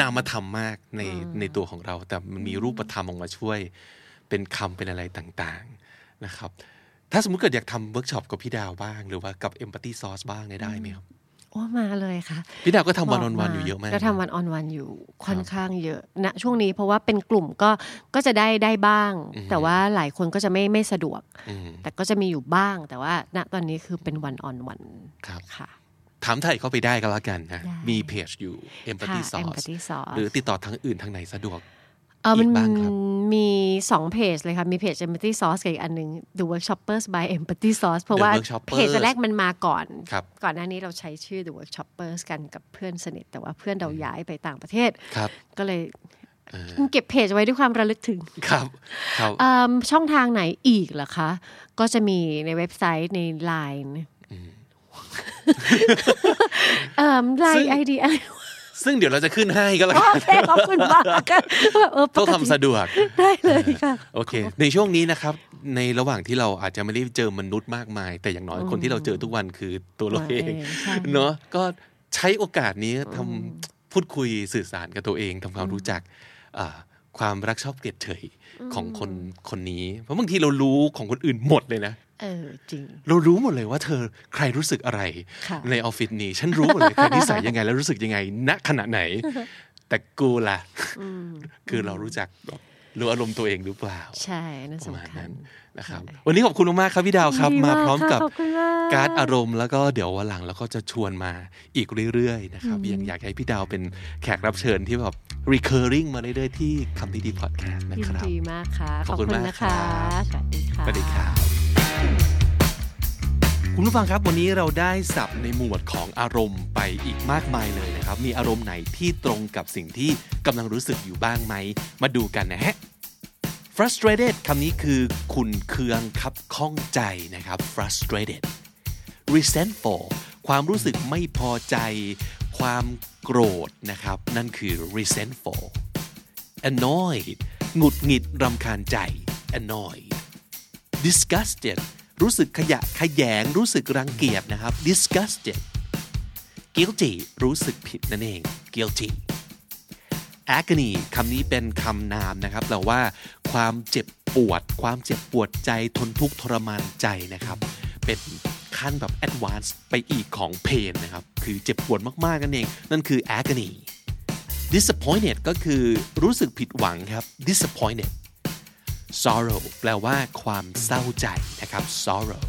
S1: นามธรรมมากในในตัวของเรา แต่มันมีรูปธรรมออกมาช่วย เป็นคำเป็นอะไรต่างๆนะครับ ถ้าสมมุติเกิดอยากทำเวิร์กช็อปกับพี่ดาวบ้าง หรือว่ากับ empathy sauce บ้างเนี่ยได้ไหมครับ
S2: โอ้มาเลยค่ะ
S1: พี่ดาวก็ทำวัน
S2: บ
S1: อ
S2: อน
S1: วันอยู่เยอะมาก
S2: ก็ทำ one on one อยู่ค่อนข้างเยอะณช่วงนี้เพราะว่าเป็นกลุ่มก็ก็จะได้ได้บ้าง แต่ว่าหลายคนก็จะไม่ไม่สะดวก
S1: อืม
S2: แต่ก็จะมีอยู่บ้าง แต่ว่าณตอนนี้คือเป็น one on one
S1: ครับ
S2: ค่ะ
S1: ถามไถ่เข้าไปได้ก็แล้วกันนะ
S2: ได้
S1: มีเพจอยู่ empathy
S2: ค่ะ
S1: sauce
S2: Empathy Sauce
S1: หรือติดต่อทางอื่นทางไหนสะดวก
S2: เออมัน
S1: อีกบ้างครับ
S2: มีสองเพจเลยค่ะ มีเพจ Empathy Sauce กับอีกอันหนึ่ง The Workshoppers by Empathy Sauce เพราะ
S1: The
S2: ว่า
S1: Workshoppers
S2: เพจแรกมันมาก่อน
S1: ครับ
S2: ก่อนหน้านี้เราใช้ชื่อ The Workshoppers กันกับเพื่อนสนิท แต่ว่าเพื่อนเราย้ายไปต่างประเทศ
S1: ครับ
S2: ก็เลยเก็บเพจไว้ด้วยความระลึกถึง
S1: ครับครับ
S2: เอิ่มช่องทางไหนอีกเหรอคะ ก็จะมีในเว็บไซต์ใน Line เอ่อไล
S1: ซึ่ง
S2: น์ไอดีอะไร
S1: ซึ่งเดี๋ยวเราจะขึ้นให้ก็แล้ว
S2: โอ
S1: กัน
S2: เคขอบคุณมากค่ะเออป
S1: ต้อง
S2: กติ
S1: ทำสะดวก
S2: ได้เลยค่ะ
S1: โอเค ในช่วงนี้นะครับ ในระหว่างที่เราอาจจะไม่ได้เจอมนุษย์มากมาย แต่อย่างน้อยคนที่เราเจอทุกวันคือตัวเราเอง
S2: ตัวเองใช่
S1: เนาะก็ใช้โอกาสนี้ทำพูดคุยสื่อสารกับตัวเองทำความรู้จักอ่าความรักชอบเกลียดเฉยของคนคนนี้ เพราะบางทีเรารู้ของคนอื่นหมดเลยนะ
S2: เออจริง
S1: เรารู้หมดเลยว่าเธอใครรู้สึกอะไร
S2: ค่ะ
S1: ในออฟฟิศนี้ ฉันรู้หมดเลยใครนิสัยยังไง แล้วรู้สึกยังไง ณขณะไหน แต่กูล่ะ คือเรารู้จักแบบรู้อารมณ์ตัวเองหรือเปล่า
S2: ใช่นั่น
S1: ประมาณ
S2: สำคั
S1: นั้
S2: ญ
S1: นนะครับ วันนี้ขอบคุณมากๆครับพี่ดาวครับ
S2: ดี
S1: มาา
S2: ก
S1: พร้อมกับ
S2: ค่ะขอบคุณมาก
S1: การ์ดอารมณ์แล้วก็เดี๋ยววันหลังเราก็จะชวนมาอีกเรื่อยๆนะครับ ยังอยากให้พี่ดาวเป็นแขกรับเชิญที่แบบ recurring มาเรื่อยๆที่คำดีดีพอดแคสต์นะ
S2: ยิ
S1: คนรับ
S2: ดีมากค่ะ
S1: ขอบคุณมาก
S2: นะคะ
S1: ครับ
S2: สวัสดีค่ะ
S1: สวัสดีครับ คุณผู้ฟังครับวันนี้เราได้สับในหมวดของอารมณ์ไปอีกมากมายเลยนะครับ มีอารมณ์ไหนที่ตรงกับสิ่งที่กำลังรู้สึกอยู่บ้างไหม มาดูกันนะฮะ frustrated คำนี้คือคุณเคืองคับข้องใจนะครับ frustrated resentful ความรู้สึกไม่พอใจ ความโกรธนะครับ นั่นคือ resentful annoyed หงุดหงิดรำคาญใจ annoyed disgusted รู้สึกขยะขยง รู้สึกรังเกียจนะครับ disgusted guilty รู้สึกผิดนั่นเอง guilty agony คำนี้เป็นคำนามนะครับแปลว่าความเจ็บปวด ความเจ็บปวดใจทนทุกข์ทรมานใจนะครับ เป็นขั้นแบบ advanced ไปอีกของ pain นะครับ คือเจ็บปวดมากๆนั่นเอง นั่นคือ agony disappointed ก็คือรู้สึกผิดหวังครับ disappointed sorrow แปลว่าความเศร้าใจนะครับ sorrow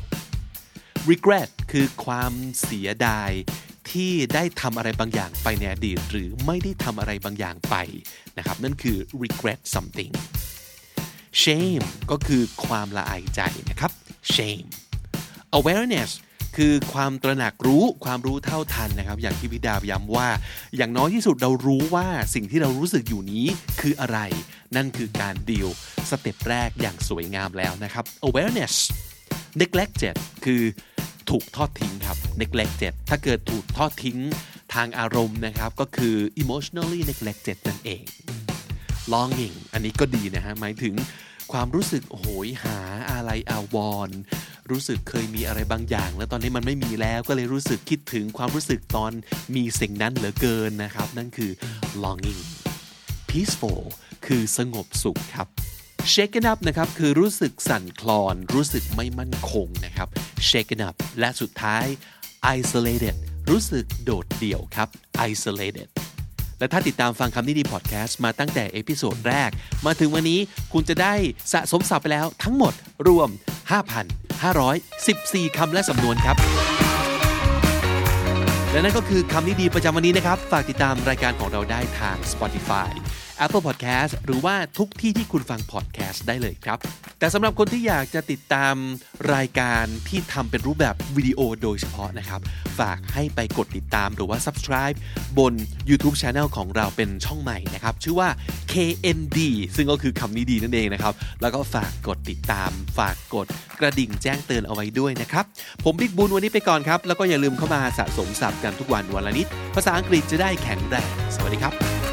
S1: regret คือความเสียดายที่ได้ทำอะไรบางอย่างไปในอดีต หรือไม่ได้ทำอะไรบางอย่างไปนะครับ นั่นคือ regret something shame ก็คือความละอายใจนะครับ shame awareness คือความตระหนักรู้ความรู้เท่าทันนะครับ อย่างที่พี่ดาย้ำว่า อย่างน้อยที่สุดเรารู้ว่าสิ่งที่เรารู้สึกอยู่นี้คืออะไร นั่นคือการ deal step แรกอย่างสวยงามแล้วนะครับ awareness neglected คือถูกทอดทิ้งครับ neglected ถ้าเกิดถูกทอดทิ้งทางอารมณ์นะครับ ก็คือ emotionally neglected นั่นเอง longing อันนี้ก็ดีนะฮะหมายถึง ความรู้สึกโหยหาอะไรอาวรณ์รู้สึกเคยมีอะไรบางอย่าง แล้วตอนนี้มันไม่มีแล้วก็เลยรู้สึกคิดถึงความรู้สึกตอนมีสิ่งนั้นเหลือเกินนะครับ นั่นคือ longing peaceful คือสงบสุขครับ shaken up นะครับ คือรู้สึกสั่นคลอน รู้สึกไม่มั่นคงนะครับ shaken up และสุดท้าย isolated รู้สึกโดดเดี่ยวครับ isolated และถ้าติดตามฟังคำนี้ดีพอดแคสต์มาตั้งแต่ episode แรก มาถึงวันนี้คุณจะได้สะสมศัพท์ไปแล้วทั้งหมดรวม 5,514 คำและสำนวนครับ และนั่นก็คือคำนี้ดีประจำวันนี้นะครับ ฝากติดตามรายการของเราได้ทาง Spotify Apple Podcast หรือว่าทุกที่ที่คุณฟัง podcast ได้เลยครับ แต่สำหรับคนที่อยากจะติดตามรายการที่ทำเป็นรูปแบบวิดีโอโดยเฉพาะนะครับ ฝากให้ไปกดติดตามหรือว่า subscribe บน YouTube Channel ของเราเป็นช่องใหม่นะครับ ชื่อว่า KND ซึ่งก็คือคำนี้ดีนั่นเองนะครับ แล้วก็ฝากกดติดตาม ฝากกดกระดิ่งแจ้งเตือนเอาไว้ด้วยนะครับ ผมบิ๊กบุญวันนี้ไปก่อนครับ แล้วก็อย่าลืมเข้ามาสะสมศัพท์กันทุกวันวันละนิด ภาษาอังกฤษจะได้แข็งแรง สวัสดีครับ